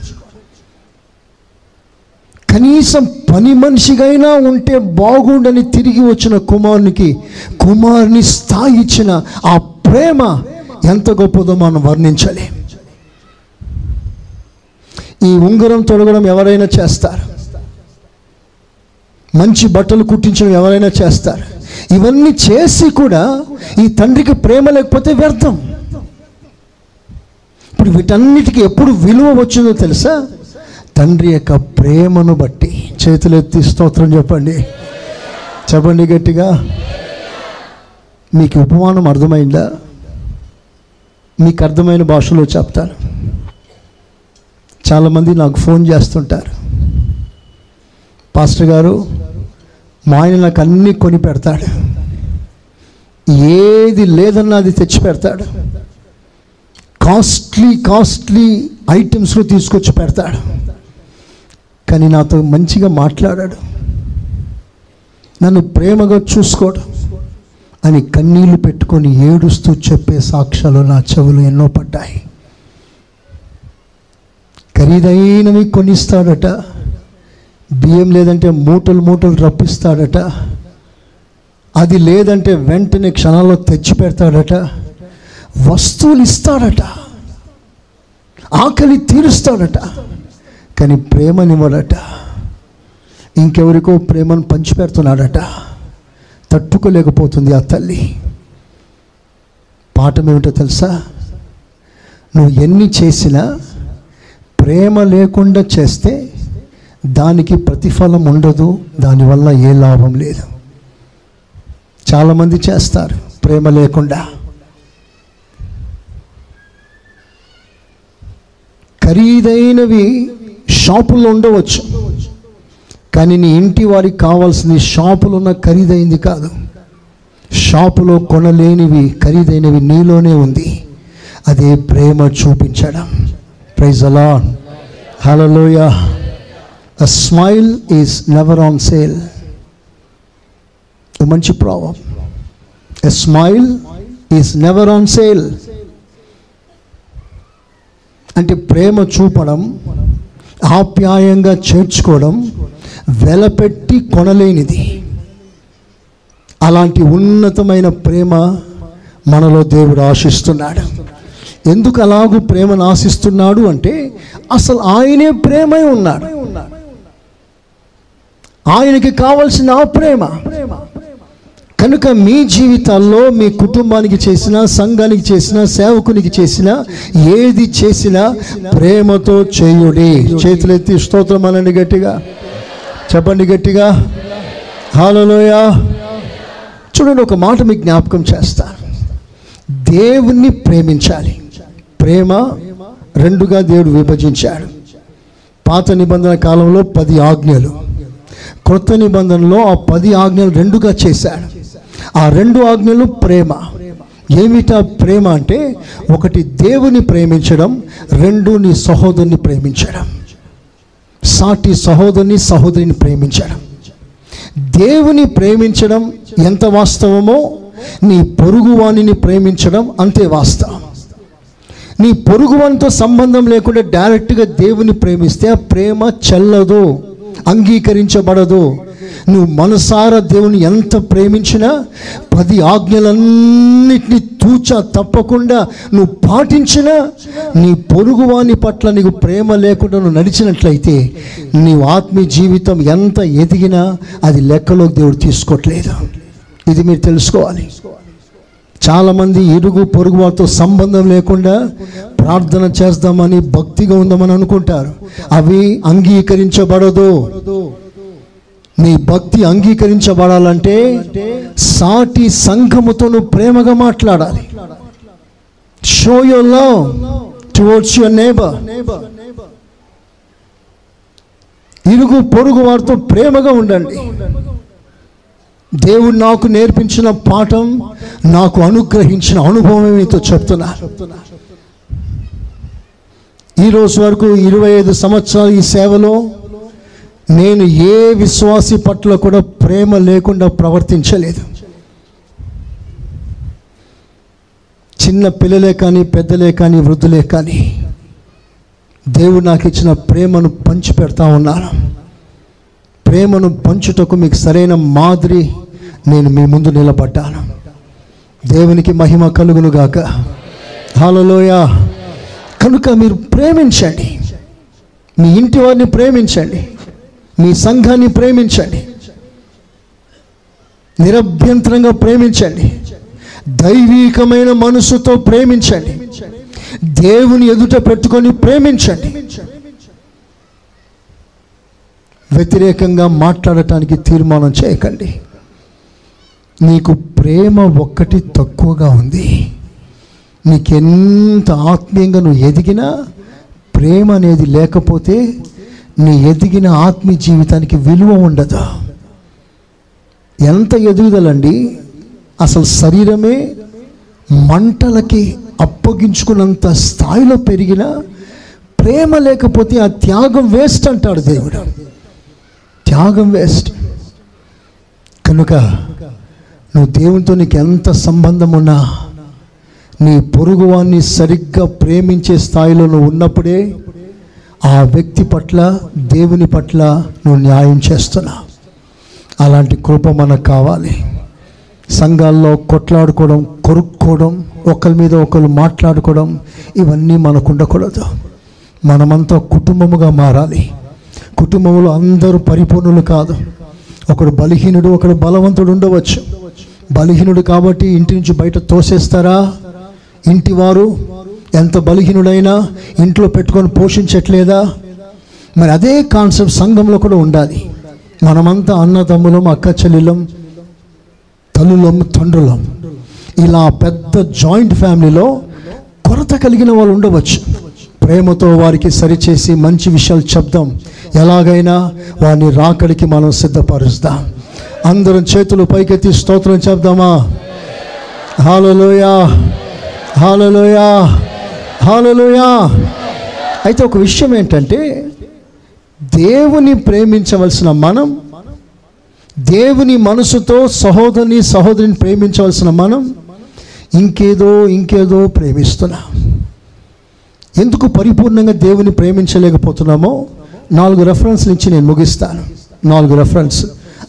కనీసం పని మనిషిగైనా ఉంటే బాగుండని తిరిగి వచ్చిన కుమారునికి కుమారుని స్థాయి ఇచ్చిన ఆ ప్రేమ ఎంత గొప్పదో మనం వర్ణించాలి. ఈ ఉంగరం తొడగడం ఎవరైనా చేస్తారు? మంచి బట్టలు కుట్టించడం ఎవరైనా చేస్తారు. ఇవన్నీ చేసి కూడా ఈ తండ్రికి ప్రేమ లేకపోతే వ్యర్థం. ఇప్పుడు వీటన్నిటికీ ఎప్పుడు విలువ వచ్చిందో తెలుసా? తండ్రి యొక్క ప్రేమను బట్టి. చేతులెత్తి స్తోత్రం చెప్పండి. చెప్పండి గట్టిగా. మీకు ఉపమానం అర్థమైందా? మీకు అర్థమైన భాషలో చెప్తాను. చాలామంది నాకు ఫోన్ చేస్తుంటారు. పాస్టర్ గారు మా ఆయన నాకు అన్నీ కొని పెడతాడు. ఏది లేదన్నా అది తెచ్చి పెడతాడు. కాస్ట్లీ కాస్ట్లీ ఐటమ్స్లో తీసుకొచ్చి పెడతాడు. కానీ నాతో మంచిగా మాట్లాడాడు. నన్ను ప్రేమగా చూసుకోడు. అని కన్నీళ్ళు పెట్టుకొని ఏడుస్తూ చెప్పే సాక్ష్యాలు నా చెవులు ఎన్నో పడ్డాయి. ఖరీదైనవి కొనిస్తాడట. బియ్యం లేదంటే మూటలు మూటలు రప్పిస్తాడట. అది లేదంటే వెంటనే క్షణాల్లో తెచ్చి పెడతాడట వస్తువులు ఇస్తాడట. ఆకలి తీరుస్తాడట. కానీ ప్రేమనివ్వడట. ఇంకెవరికో ప్రేమను పంచిపెడుతున్నాడట. తట్టుకోలేకపోతుంది ఆ తల్లి. పాఠం ఏమిటో తెలుసా? నువ్వు ఎన్ని చేసినా ప్రేమ లేకుండా చేస్తే దానికి ప్రతిఫలం ఉండదు దానివల్ల ఏ లాభం లేదు. చాలామంది చేస్తారు ప్రేమ లేకుండా. ఖరీదైనవి షాపుల్లో ఉండవచ్చు కానీ నీ ఇంటి వారికి కావాల్సింది షాపులో ఉన్న ఖరీదైంది కాదు. షాపులో కొనలేనివి ఖరీదైనవి నీలోనే ఉంది. అదే ప్రేమ చూపించడం. ప్రైజ్ అలా హలోయ a smile is never on sale మంచి problem a smile is never on sale అంటే ప్రేమ చూపడం ఆప్యాయంగా చేర్చుకోవడం వెలపెట్టి కొనలేనిది. అలాంటి ఉన్నతమైన ప్రేమ మనలో దేవుడు ఆశిస్తున్నాడు. ఎందుకు అలాగూ ప్రేమను ఆశిస్తున్నాడు అంటే అసలు ఆయనే ప్రేమై ఉన్నాడు. ఆయనకి కావాల్సిన ఆ ప్రేమ. కనుక మీ జీవితాల్లో మీ కుటుంబానికి చేసిన సంఘానికి చేసిన సేవకునికి చేసిన ఏది చేసినా ప్రేమతో చేయుడి. చేతులెత్తి స్తోత్రం అనండి గట్టిగా. చెప్పండి గట్టిగా. హాలలోయ చూడండి ఒక మాట మీకు జ్ఞాపకం చేస్తాను దేవుణ్ణి ప్రేమించాలి. ప్రేమ రెండుగా దేవుడు విభజించాడు. పాత నిబంధన కాలంలో పది ఆజ్ఞలు. క్రొత్త నిబంధనలో ఆ పది ఆజ్ఞలు రెండుగా చేశాడు. ఆ రెండు ఆజ్ఞలు ప్రేమ. ఏమిటా ప్రేమ అంటే ఒకటి దేవుని ప్రేమించడం రెండు నీ సహోదరుని ప్రేమించడం. సాటి సహోదరుని సహోదరిని ప్రేమించడం. దేవుని ప్రేమించడం ఎంత వాస్తవమో నీ పొరుగువాణిని ప్రేమించడం అంతే వాస్తవం. నీ పొరుగువానితో సంబంధం లేకుండా డైరెక్ట్గా దేవుని ప్రేమిస్తే ఆ ప్రేమ చెల్లదు. అంగీకరించబడదు. నువ్వు మనసారా దేవుని ఎంత ప్రేమించినా పది ఆజ్ఞలన్నిటినీ తూచా తప్పకుండా నువ్వు పాటించినా నీ పొరుగువాని పట్ల నీకు ప్రేమ లేకుండా నువ్వు నడిచినట్లయితే నీ ఆత్మీయ జీవితం ఎంత ఎదిగినా అది లెక్కలోకి దేవుడు తీసుకోవట్లేదు. ఇది మీరు తెలుసుకోవాలి. చాలామంది ఇరుగు పొరుగు వారితో సంబంధం లేకుండా ప్రార్థన చేద్దామని భక్తిగా ఉందామని అనుకుంటారు. అవి అంగీకరించబడదు. నీ భక్తి అంగీకరించబడాలంటే సాటి సంఘముతో నువ్వు ప్రేమగా మాట్లాడాలి. Show your love towards your neighbour ఇరుగు పొరుగు వారితో ప్రేమగా ఉండండి. దేవుడు నాకు నేర్పించిన పాఠం నాకు అనుగ్రహించిన అనుభవం మీతో చెప్తున్నా. ఈరోజు వరకు ఇరవై ఐదు సంవత్సరాలు ఈ సేవలో నేను ఏ విశ్వాసి పట్ల కూడా ప్రేమ లేకుండా ప్రవర్తించలేదు. చిన్న పిల్లలే కానీ పెద్దలే కానీ వృద్ధులే కానీ దేవుడు నాకు ఇచ్చిన ప్రేమను పంచి పెడతా ఉన్నాను ప్రేమను పంచుటకు మీకు సరైన మాదిరి నేను మీ ముందు నిలబడ్డాను. దేవునికి మహిమ కలుగును గాక. హాలలోయ కనుక మీరు ప్రేమించండి. మీ ఇంటి వారిని ప్రేమించండి. మీ సంఘాన్ని ప్రేమించండి. నిరభ్యంతరంగా ప్రేమించండి. దైవీకమైన మనసుతో ప్రేమించండి. దేవుని ఎదుట పెట్టుకొని ప్రేమించండి. వ్యతిరేకంగా మాట్లాడటానికి తీర్మానం చేయకండి. నీకు ప్రేమ ఒక్కటి తక్కువగా ఉంది. నీకెంత ఆత్మీయంగా నువ్వు ఎదిగినా ప్రేమ అనేది లేకపోతే నీ ఎదిగిన ఆత్మీయ జీవితానికి విలువ ఉండదు? ఎంత ఎదుగుదలండి? అసలు శరీరమే మంటలకి అప్పగించుకున్నంత స్థాయిలో పెరిగిన ప్రేమ లేకపోతే ఆ త్యాగం వేస్ట్ అంటాడు దేవుడు. త్యాగం వేస్ట్. కనుక నువ్వు దేవునితో నీకు ఎంత సంబంధం ఉన్నా నీ పొరుగువాన్ని సరిగ్గా ప్రేమించే స్థాయిలో నువ్వు ఉన్నప్పుడే ఆ వ్యక్తి పట్ల దేవుని పట్ల నువ్వు న్యాయం చేస్తున్నా. అలాంటి కృప మనకు కావాలి. సంఘాల్లో కొట్లాడుకోవడం కొరుక్కోవడం ఒకరి మీద ఒకరు మాట్లాడుకోవడం ఇవన్నీ మనకు ఉండకూడదు. మనమంతా కుటుంబముగా మారాలి. కుటుంబంలో అందరూ పరిపూర్ణులు కాదు. ఒకడు బలహీనుడు ఒకడు బలవంతుడు ఉండవచ్చు. బలహీనుడు కాబట్టి ఇంటి నుంచి బయట తోసేస్తారా? ఇంటి వారు ఎంత బలహీనుడైనా ఇంట్లో పెట్టుకొని పోషించట్లేదా? మరి అదే కాన్సెప్ట్ సంఘంలో కూడా ఉండాలి. మనమంతా అన్నదమ్ములం అక్క చెల్లెలం తల్లులం తండ్రులం. ఇలా పెద్ద జాయింట్ ఫ్యామిలీలో కొరత కలిగిన వాళ్ళు ఉండవచ్చు. ప్రేమతో వారికి సరిచేసి మంచి విషయాలు చెప్దాం. ఎలాగైనా వారిని రాకడికి మనం సిద్ధపరుస్తాం. అందరం చేతులు పైకెత్తి స్తోత్రం చెప్దామా? హాలలోయా. హాలలోయా. హాలలోయా. అయితే ఒక విషయం ఏంటంటే దేవుని ప్రేమించవలసిన మనం దేవుని మనసుతో సహోదరిని సహోదరిని ప్రేమించవలసిన మనం ఇంకేదో ఇంకేదో ప్రేమిస్తున్నాం. ఎందుకు పరిపూర్ణంగా దేవుని ప్రేమించలేకపోతున్నామో? నాలుగు రెఫరెన్స్ నుంచి నేను ముగిస్తాను. నాలుగు రెఫరెన్స్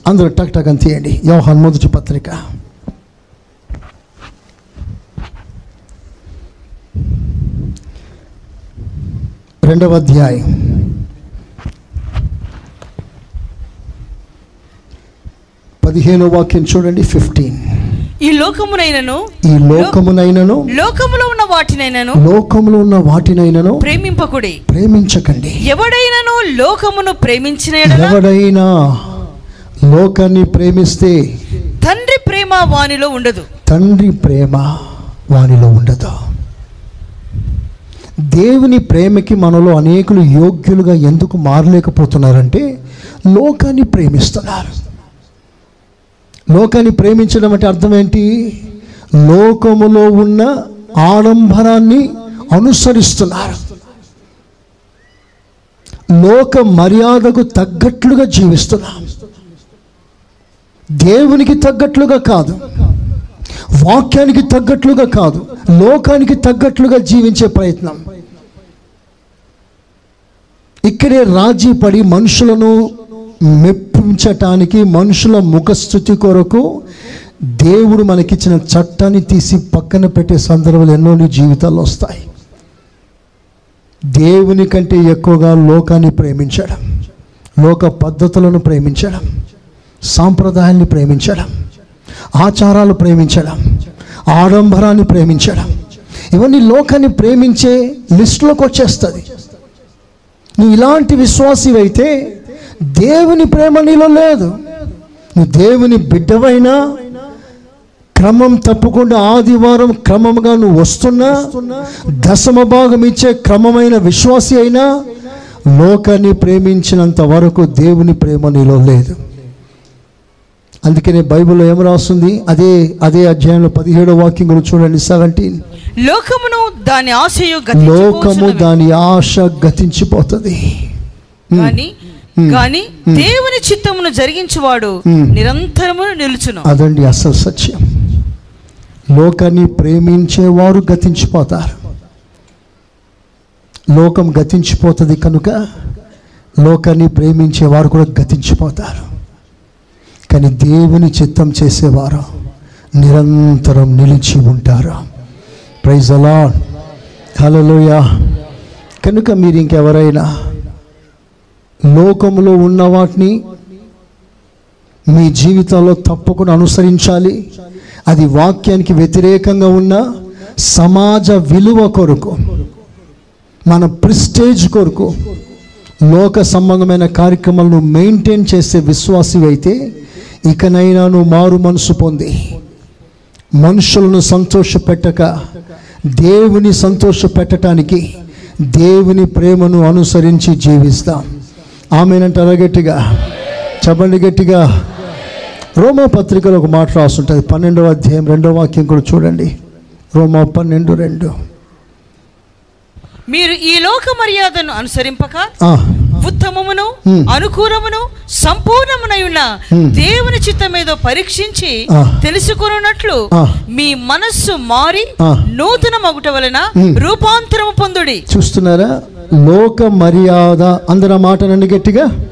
అందరూ టక్ టక్ అని తీయండి. యోహాన్ మొదటి పత్రిక. రెండవ అధ్యాయం. పదిహేనో వాక్యం చూడండి ఫిఫ్టీన్ ఈ లోకమునైనను ఈ లోకమునైనను లోకములో ఉన్న వాటినైనను లోకములో ఉన్న వాటినైనను ప్రేమింపకుడి. ప్రేమించకండి. ఎవడైనను లోకమును ప్రేమించిన ఎవడైనా లోకాన్ని ప్రేమిస్తే తండ్రి ప్రేమ వానిలో ఉండదు. తండ్రి ప్రేమ వానిలో ఉండదు. దేవుని ప్రేమకి మనలో అనేకులు యోగ్యులుగా ఎందుకు మారలేకపోతున్నారంటే లోకాన్ని ప్రేమిస్తున్నారు. లోకాన్ని ప్రేమించడం అంటే అర్థం ఏంటి? లోకములో ఉన్న ఆడంబరాన్ని అనుసరిస్తున్నారు. లోక మర్యాదకు తగ్గట్లుగా జీవిస్తున్నాం దేవునికి తగ్గట్లుగా కాదు. వాక్యానికి తగ్గట్లుగా కాదు. లోకానికి తగ్గట్లుగా జీవించే ప్రయత్నం. ఇక్కడే రాజీ పడి మనుషులను మెప్పించటానికి మనుషుల ముఖస్థుతి కొరకు దేవుడు మనకిచ్చిన చట్టాన్ని తీసి పక్కన పెట్టే సందర్భాలు ఎన్నో నీ జీవితాల్లో వస్తాయి. దేవుని కంటే ఎక్కువగా లోకాన్ని ప్రేమించడం లోక పద్ధతులను ప్రేమించడం సాంప్రదాయాన్ని ప్రేమించడం ఆచారాలు ప్రేమించడం ఆడంబరాన్ని ప్రేమించడం ఇవన్నీ లోకాన్ని ప్రేమించే లిస్టులోకి వచ్చేస్తుంది. నువ్వు ఇలాంటి విశ్వాసివైతే దేవుని ప్రేమ నీలో లేదు. నువ్వు దేవుని బిడ్డవైనా క్రమం తప్పకుండా ఆదివారం క్రమంగా నువ్వు వస్తున్నా దశమ భాగం ఇచ్చే క్రమమైన విశ్వాసి అయినా లోకాన్ని ప్రేమించినంత వరకు దేవుని ప్రేమ నీలో లేదు. అందుకనే బైబిల్లో ఏం రాస్తుంది? అదే అదే అధ్యాయంలో పదిహేడో వాక్యం గురించి చూడండి సెవెంటీన్. లోకమును దాని ఆశయు లోకము. దాని ఆశ గతించిపోతుంది. గాని గాని దేవుని చిత్తమును జరిగించువాడు. నిరంతరము నిలుచును. అదండి అసలు సత్యం. లోకాన్ని ప్రేమించేవారు గతించిపోతారు. లోకం గతించిపోతుంది కనుక లోకాన్ని ప్రేమించేవారు కూడా గతించిపోతారు. కానీ దేవుని చిత్తం చేసేవారు? నిరంతరం నిలిచి ఉంటారు? ప్రైజ్ అలా హలోయ కనుక మీరు ఇంకెవరైనా లోకంలో ఉన్న వాటిని మీ జీవితంలో తప్పకుండా అనుసరించాలి. అది వాక్యానికి వ్యతిరేకంగా ఉన్న సమాజ విలువ కొరకు మన ప్రిస్టేజ్ కొరకు లోక సంబంధమైన కార్యక్రమాలను మెయింటైన్ చేసే విశ్వాసి అయితే ఇకనైనా నువ్వు మారు మనసు పొంది. మనుషులను సంతోషపెట్టక దేవుని సంతోషపెట్టడానికి దేవుని ప్రేమను అనుసరించి జీవిస్తాం. ఆమెనంటారా గట్టిగా? చెప్పండి గట్టిగా. రోమా పత్రికలో ఒక మాట రాస్తుంటుంది పన్నెండవ అధ్యాయం రెండవ వాక్యం కూడా చూడండి. రోమా పన్నెండు రెండు. మీరు ఈ లోక మర్యాదను అనుసరింపక ఉత్తమమును. అనుకూలమును సంపూర్ణమునై ఉన్న. దేవుని చిత్తమేదో పరీక్షించి Ah. తెలుసుకున్నట్లు. మీ మనస్సు మారి. నూతన మగుట వలన. రూపాంతరము పొందుడి చూస్తున్నారా లోక మర్యాద అందర మాటనండి గట్టిగా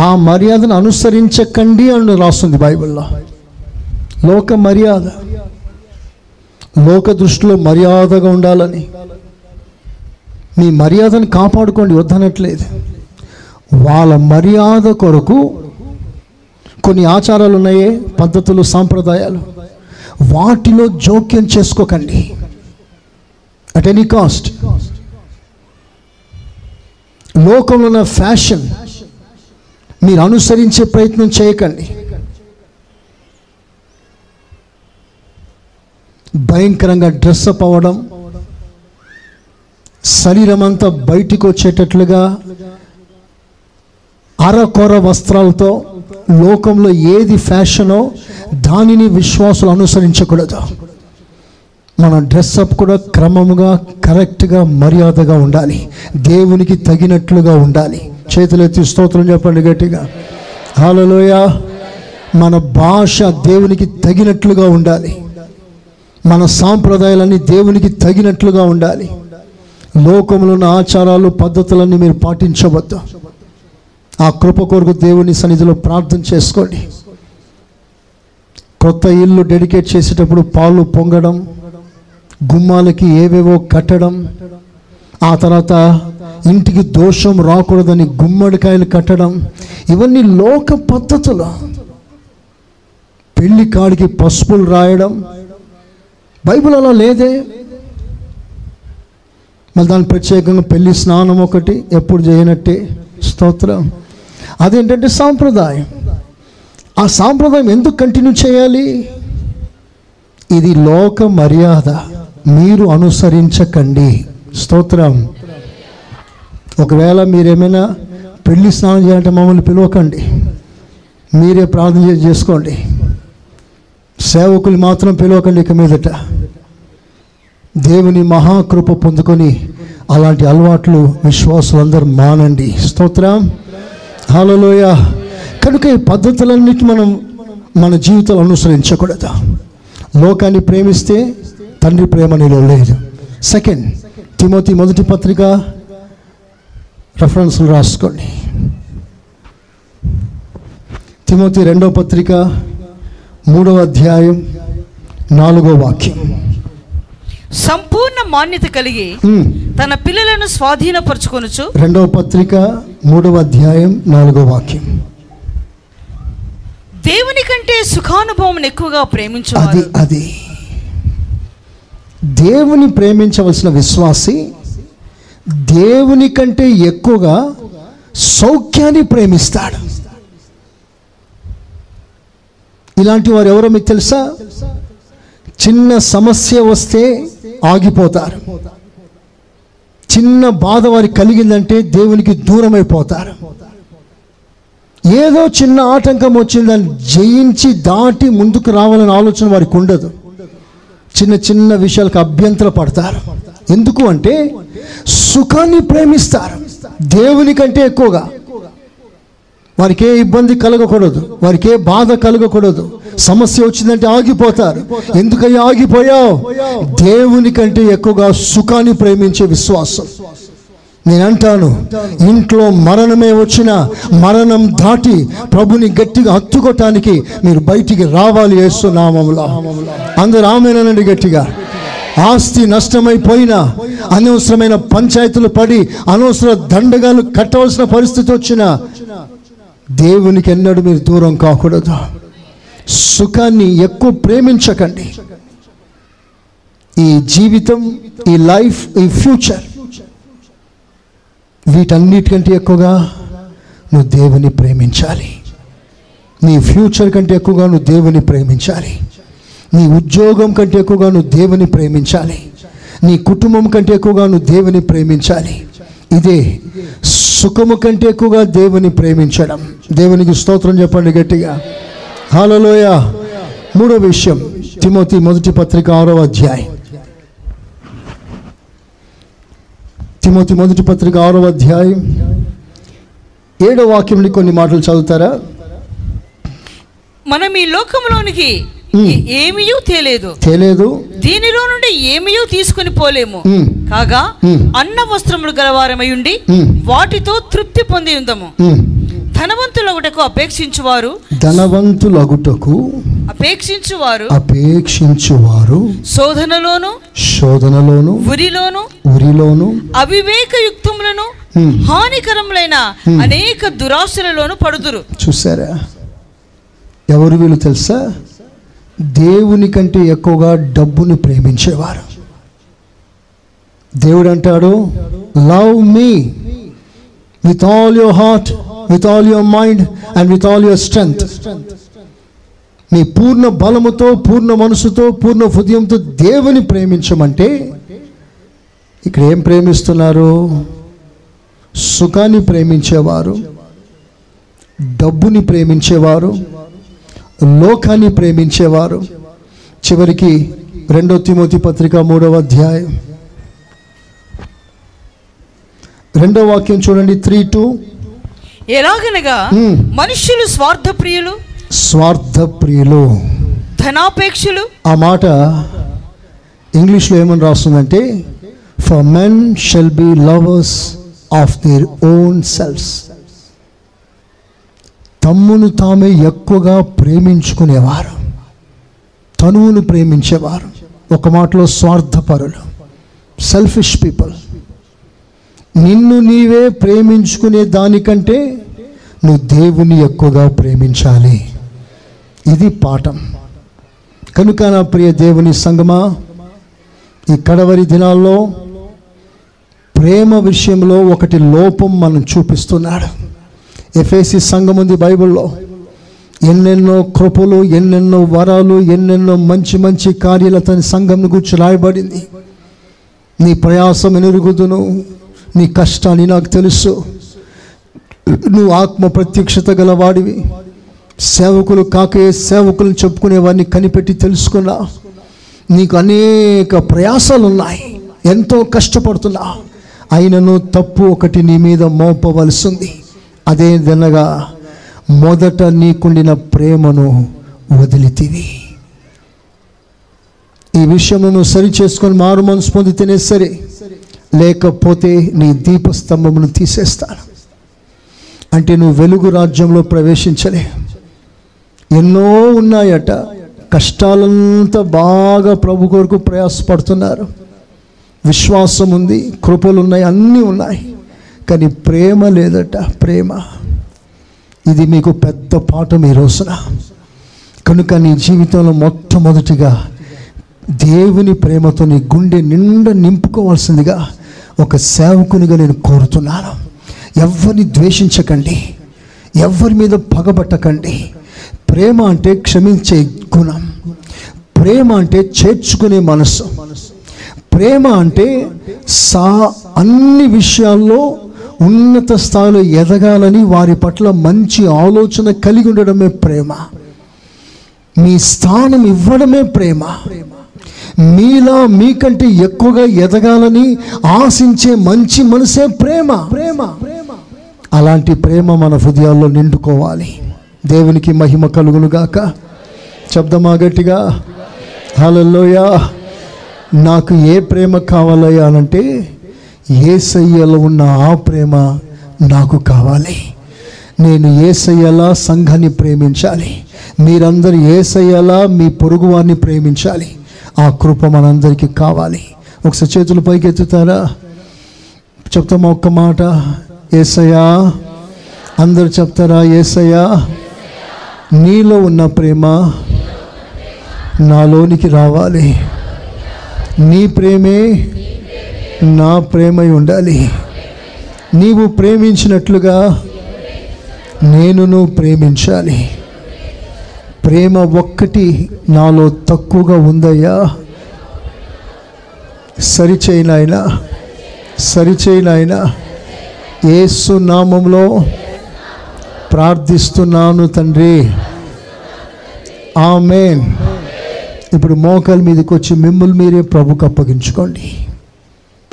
ఆ మర్యాదను అనుసరించకండి అని రాస్తుంది బైబిల్లో లోక మర్యాద లోక దృష్టిలో మర్యాదగా ఉండాలని మీ మర్యాదను కాపాడుకోండి వద్దనట్లేదు. వాళ్ళ మర్యాద కొరకు కొన్ని ఆచారాలు ఉన్నాయే పద్ధతులు సాంప్రదాయాలు. వాటిలో జోక్యం చేసుకోకండి. అట్ ఎనీ కాస్ట్ లోకంలో ఉన్న ఫ్యాషన్ మీరు అనుసరించే ప్రయత్నం చేయకండి. భయంకరంగా డ్రెస్అప్ అవ్వడం శరీరం అంతా బయటికి వచ్చేటట్లుగా అరకొర వస్త్రాలతో లోకంలో ఏది ఫ్యాషనో దానిని విశ్వాసులు అనుసరించకూడదు. మన డ్రెస్అప్ కూడా క్రమముగా కరెక్ట్గా మర్యాదగా ఉండాలి. దేవునికి తగినట్లుగా ఉండాలి. చేతులెత్తి స్తోత్రం చెప్పండి గట్టిగా. హాలలోయ మన భాష దేవునికి తగినట్లుగా ఉండాలి. మన సాంప్రదాయాలన్నీ దేవునికి తగినట్లుగా ఉండాలి. లోకంలో ఉన్న ఆచారాలు పద్ధతులన్నీ మీరు పాటించవద్దు. ఆ కృప కొరకు దేవుని సన్నిధిలో ప్రార్థన చేసుకోండి. కొత్త ఇల్లు డెడికేట్ చేసేటప్పుడు పాలు పొంగడం గుమ్మాలకి ఏవేవో కట్టడం ఆ తర్వాత ఇంటికి దోషం రాకూడదని గుమ్మడికాయలు కట్టడం ఇవన్నీ లోక పద్ధతులు. పెళ్ళి కాడికి పసుపులు రాయడం బైబిల్ అలా లేదే? మళ్ళీ దాని ప్రత్యేకంగా పెళ్ళి స్నానం ఒకటి ఎప్పుడు చేయనట్టే స్తోత్రం. అదేంటంటే సాంప్రదాయం. ఆ సాంప్రదాయం ఎందుకు కంటిన్యూ చేయాలి? ఇది లోక మర్యాద. మీరు అనుసరించకండి. స్తోత్రం. ఒకవేళ మీరేమైనా పెళ్ళి స్నానం చేయాలంటే మమ్మల్ని పిలవకండి. మీరే ప్రార్థన చేసుకోండి. సేవకులు మాత్రం పిలవకండి ఇక మీదట. దేవుని మహాకృప పొందుకొని అలాంటి అలవాట్లు విశ్వాసులందరూ మానండి. స్తోత్రం. హలోయ కనుక ఈ పద్ధతులన్నిటి మనం మన జీవితాలు అనుసరించకూడదు. లోకాన్ని ప్రేమిస్తే తండ్రి ప్రేమ నీలో లేదు. సెకండ్ తిమోతి మొదటి పత్రిక రెఫరెన్స్లు రాసుకోండి. తిమోతి రెండవ పత్రిక మూడవ అధ్యాయం నాలుగో వాక్యం. సంపూర్ణ మాన్యత కలిగి. తన పిల్లలను స్వాధీనపరచుకొనుచు రెండవ పత్రిక మూడవ అధ్యాయం నాలుగో వాక్యం. దేవుని కంటే సుఖానుభవం ఎక్కువగా అది ప్రేమించువారు అది. దేవుని ప్రేమించవలసిన విశ్వాసి దేవుని కంటే ఎక్కువగా సౌఖ్యాన్ని ప్రేమిస్తాడు. ఇలాంటి వారు ఎవరో మీకు తెలుసా? చిన్న సమస్య వస్తే ఆగిపోతారు. చిన్న బాధ వారికి కలిగిందంటే దేవునికి దూరమైపోతారు. ఏదో చిన్న ఆటంకం వచ్చిందని జయించి దాటి ముందుకు రావాలని ఆలోచన వారికి ఉండదు. చిన్న చిన్న విషయాలకు అభ్యంతర పడతారు. ఎందుకు అంటే సుఖాన్ని ప్రేమిస్తారు. దేవుని కంటే ఎక్కువగా వారికి ఏ ఇబ్బంది కలగకూడదు వారికి ఏ బాధ కలగకూడదు. సమస్య వచ్చిందంటే ఆగిపోతారు. ఎందుకని ఆగిపోయావు? దేవుని కంటే ఎక్కువగా సుఖాన్ని ప్రేమించే విశ్వాసం. నేనంటాను ఇంట్లో మరణమే వచ్చిన మరణం దాటి ప్రభుని గట్టిగా హత్తుకోటానికి మీరు బయటికి రావాలి నామంలో. అందరు ఆమెనండి గట్టిగా. ఆస్తి నష్టమైపోయినా అనవసరమైన పంచాయతీలు పడి అనవసర దండగాలు కట్టవలసిన పరిస్థితి వచ్చినా దేవునికి ఎన్నడూ మీరు దూరం కాకూడదు. సుఖాన్ని ఎక్కువ ప్రేమించకండి. ఈ జీవితం ఈ లైఫ్ ఈ ఫ్యూచర్ వీటన్నిటికంటే ఎక్కువగా నువ్వు దేవుని ప్రేమించాలి. నీ ఫ్యూచర్ కంటే ఎక్కువగా నువ్వు దేవుని ప్రేమించాలి. నీ ఉద్యోగం కంటే ఎక్కువగా నువ్వు దేవుని ప్రేమించాలి. నీ కుటుంబం కంటే ఎక్కువగా నువ్వు దేవుని ప్రేమించాలి. ఇదే సుఖము కంటే ఎక్కువగా దేవుని ప్రేమించడం. దేవునికి స్తోత్రం చెప్పండి గట్టిగా. హాలలోయ మూడో విషయం తిమోతి మొదటి పత్రిక ఆరో అధ్యాయం. తిమోతి మొదటి పత్రిక ఆరో అధ్యాయం. ఏడో వాక్యం కొన్ని మాటలు చదువుతారా? మనం ఈ లోకంలోనికి ఏమీయూ తేలేదు. తెలియదు దీనిలో నుండి ఏమీయూ తీసుకుని పోలేము. కాగా. అన్న వస్త్రములు గలవారమై ఉండి. వాటితో తృప్తి పొంది ఉందము. ధనవంతులగుటకు అపేక్షించువారు. ధనవంతులగుటకు అపేక్షించువారు. అపేక్షించువారు. శోధనలోను శోధనలోను ఉరిలోను ఉరిలోను అవివేకయుక్తములను. హానికరములైన అనేక దురాశలలోను పడుదురు. చూసారా ఎవరు వీళ్ళు తెలుసా? దేవుని కంటే ఎక్కువగా డబ్బుని ప్రేమించేవారు. దేవుడు అంటాడు love me with all your heart with all your mind and with all your strength మీ పూర్ణ బలముతో పూర్ణ మనసుతో పూర్ణ హృదయంతో దేవుని ప్రేమించమంటే ఇక్కడ ఏం ప్రేమిస్తున్నారు? సుఖాన్ని ప్రేమించేవారు డబ్బుని ప్రేమించేవారు లోకాన్ని ప్రేమించేవారు. చివరికి రెండో తిమోతి పత్రిక మూడవ అధ్యాయం. రెండో వాక్యం చూడండి త్రీ టూ. ఎలాగనగా ఉమ్. మనుష్యులు స్వార్థ ప్రియులు స్వార్థ ప్రియులు ధనాపేక్షులు. ఆ మాట ఇంగ్లీష్లో ఏమని రాస్తుందంటే for men shall be lovers of their own selves తమ్మును తామే ఎక్కువగా ప్రేమించుకునేవారు. తనువును ప్రేమించేవారు. ఒక మాటలో స్వార్థపరులు సెల్ఫిష్ పీపుల్ నిన్ను నీవే ప్రేమించుకునే దానికంటే నువ్వు దేవుని ఎక్కువగా ప్రేమించాలి. ఇది పాఠం. కనుక నా ప్రియ దేవుని సంగమా ఈ కడవరి దినాల్లో ప్రేమ విషయంలో ఒకటి లోపం మనం చూపిస్తున్నాడు. ఎఫ్ఏసి సంఘం ఉంది బైబిల్లో. ఎన్నెన్నో కృపలు ఎన్నెన్నో వరాలు ఎన్నెన్నో మంచి మంచి కార్యాలు అతని సంఘం గురించి రాయబడింది. నీ ప్రయాసం ఎనురుగుదును నీ కష్టాన్ని నాకు తెలుసు. నువ్వు ఆత్మ ప్రత్యక్షత గలవాడివి. సేవకులు కాకే సేవకులను చెప్పుకునే వారిని కనిపెట్టి తెలుసుకున్నా. నీకు అనేక ప్రయాసాలు ఉన్నాయి. ఎంతో కష్టపడుతున్నా. అయినను తప్పు ఒకటి నీ మీద మోపవలసింది. అదేదనగా మొదట నీకుండిన ప్రేమను వదిలితివి. ఈ విషయమును సరి చేసుకొని మారు మనసు పొందితేనే సరే లేకపోతే నీ దీపస్తంభమును తీసేస్తాను. అంటే నువ్వు వెలుగు రాజ్యంలో ప్రవేశించలే. ఎన్నో ఉన్నాయట కష్టాలంతా బాగా ప్రభు కొరకు ప్రయాసపడుతున్నారు. విశ్వాసం ఉంది కృపలు ఉన్నాయి అన్నీ ఉన్నాయి. కానీ ప్రేమ లేదట ప్రేమ. ఇది మీకు పెద్ద పాఠం ఈ రోజున. కనుక నీ జీవితంలో మొట్టమొదటిగా దేవుని ప్రేమతో నీ గుండె నిండా నింపుకోవాల్సిందిగా ఒక సేవకునిగా నేను కోరుతున్నాను. ఎవరిని ద్వేషించకండి. ఎవరి మీద పగబట్టకండి. ప్రేమ అంటే క్షమించే గుణం. ప్రేమ అంటే చేర్చుకునే మనస్సు ప్రేమ అంటే సా అన్ని విషయాల్లో ఉన్నత స్థాయిలో ఎదగాలని వారి పట్ల మంచి ఆలోచన కలిగి ఉండడమే ప్రేమ. మీ స్థానం ఇవ్వడమే ప్రేమ. మీలా మీకంటే ఎక్కువగా ఎదగాలని ఆశించే మంచి మనసే ప్రేమ. ప్రేమ అలాంటి ప్రేమ మన హృదయాల్లో నిండుకోవాలి. దేవునికి మహిమ కలుగునుగాక శబ్దమా గట్టిగా? హలోయ నాకు ఏ ప్రేమ కావాలయ్యా అనంటే ఏసయ్యలో ఉన్న ఆ ప్రేమ నాకు కావాలి. నేను ఏసయ్యలా సంఘాన్ని ప్రేమించాలి. మీరందరూ ఏసయ్యలా మీ పొరుగు వారిని ప్రేమించాలి. ఆ కృప మనందరికీ కావాలి. ఒకసారి చేతులు పైకి ఎత్తుతారా చెప్తామా ఒక్క మాట? ఏసయ్యా అందరు చెప్తారా? ఏసయ్యా నీలో ఉన్న ప్రేమ నాలోనికి రావాలి. నీ ప్రేమే నా ప్రేమై ఉండాలి. నీవు ప్రేమించినట్లుగా నేనును ప్రేమించాలి. ప్రేమ ఒక్కటి నాలో తక్కువగా ఉందయ్యా. సరిచేయినాయన సరిచేయినాయన. ఏసు నామంలో ప్రార్థిస్తున్నాను తండ్రి. ఆమెన్. ఇప్పుడు మోకాల మీదకి వచ్చి మిమ్మల్ని మీరే ప్రభుకు అప్పగించుకోండి.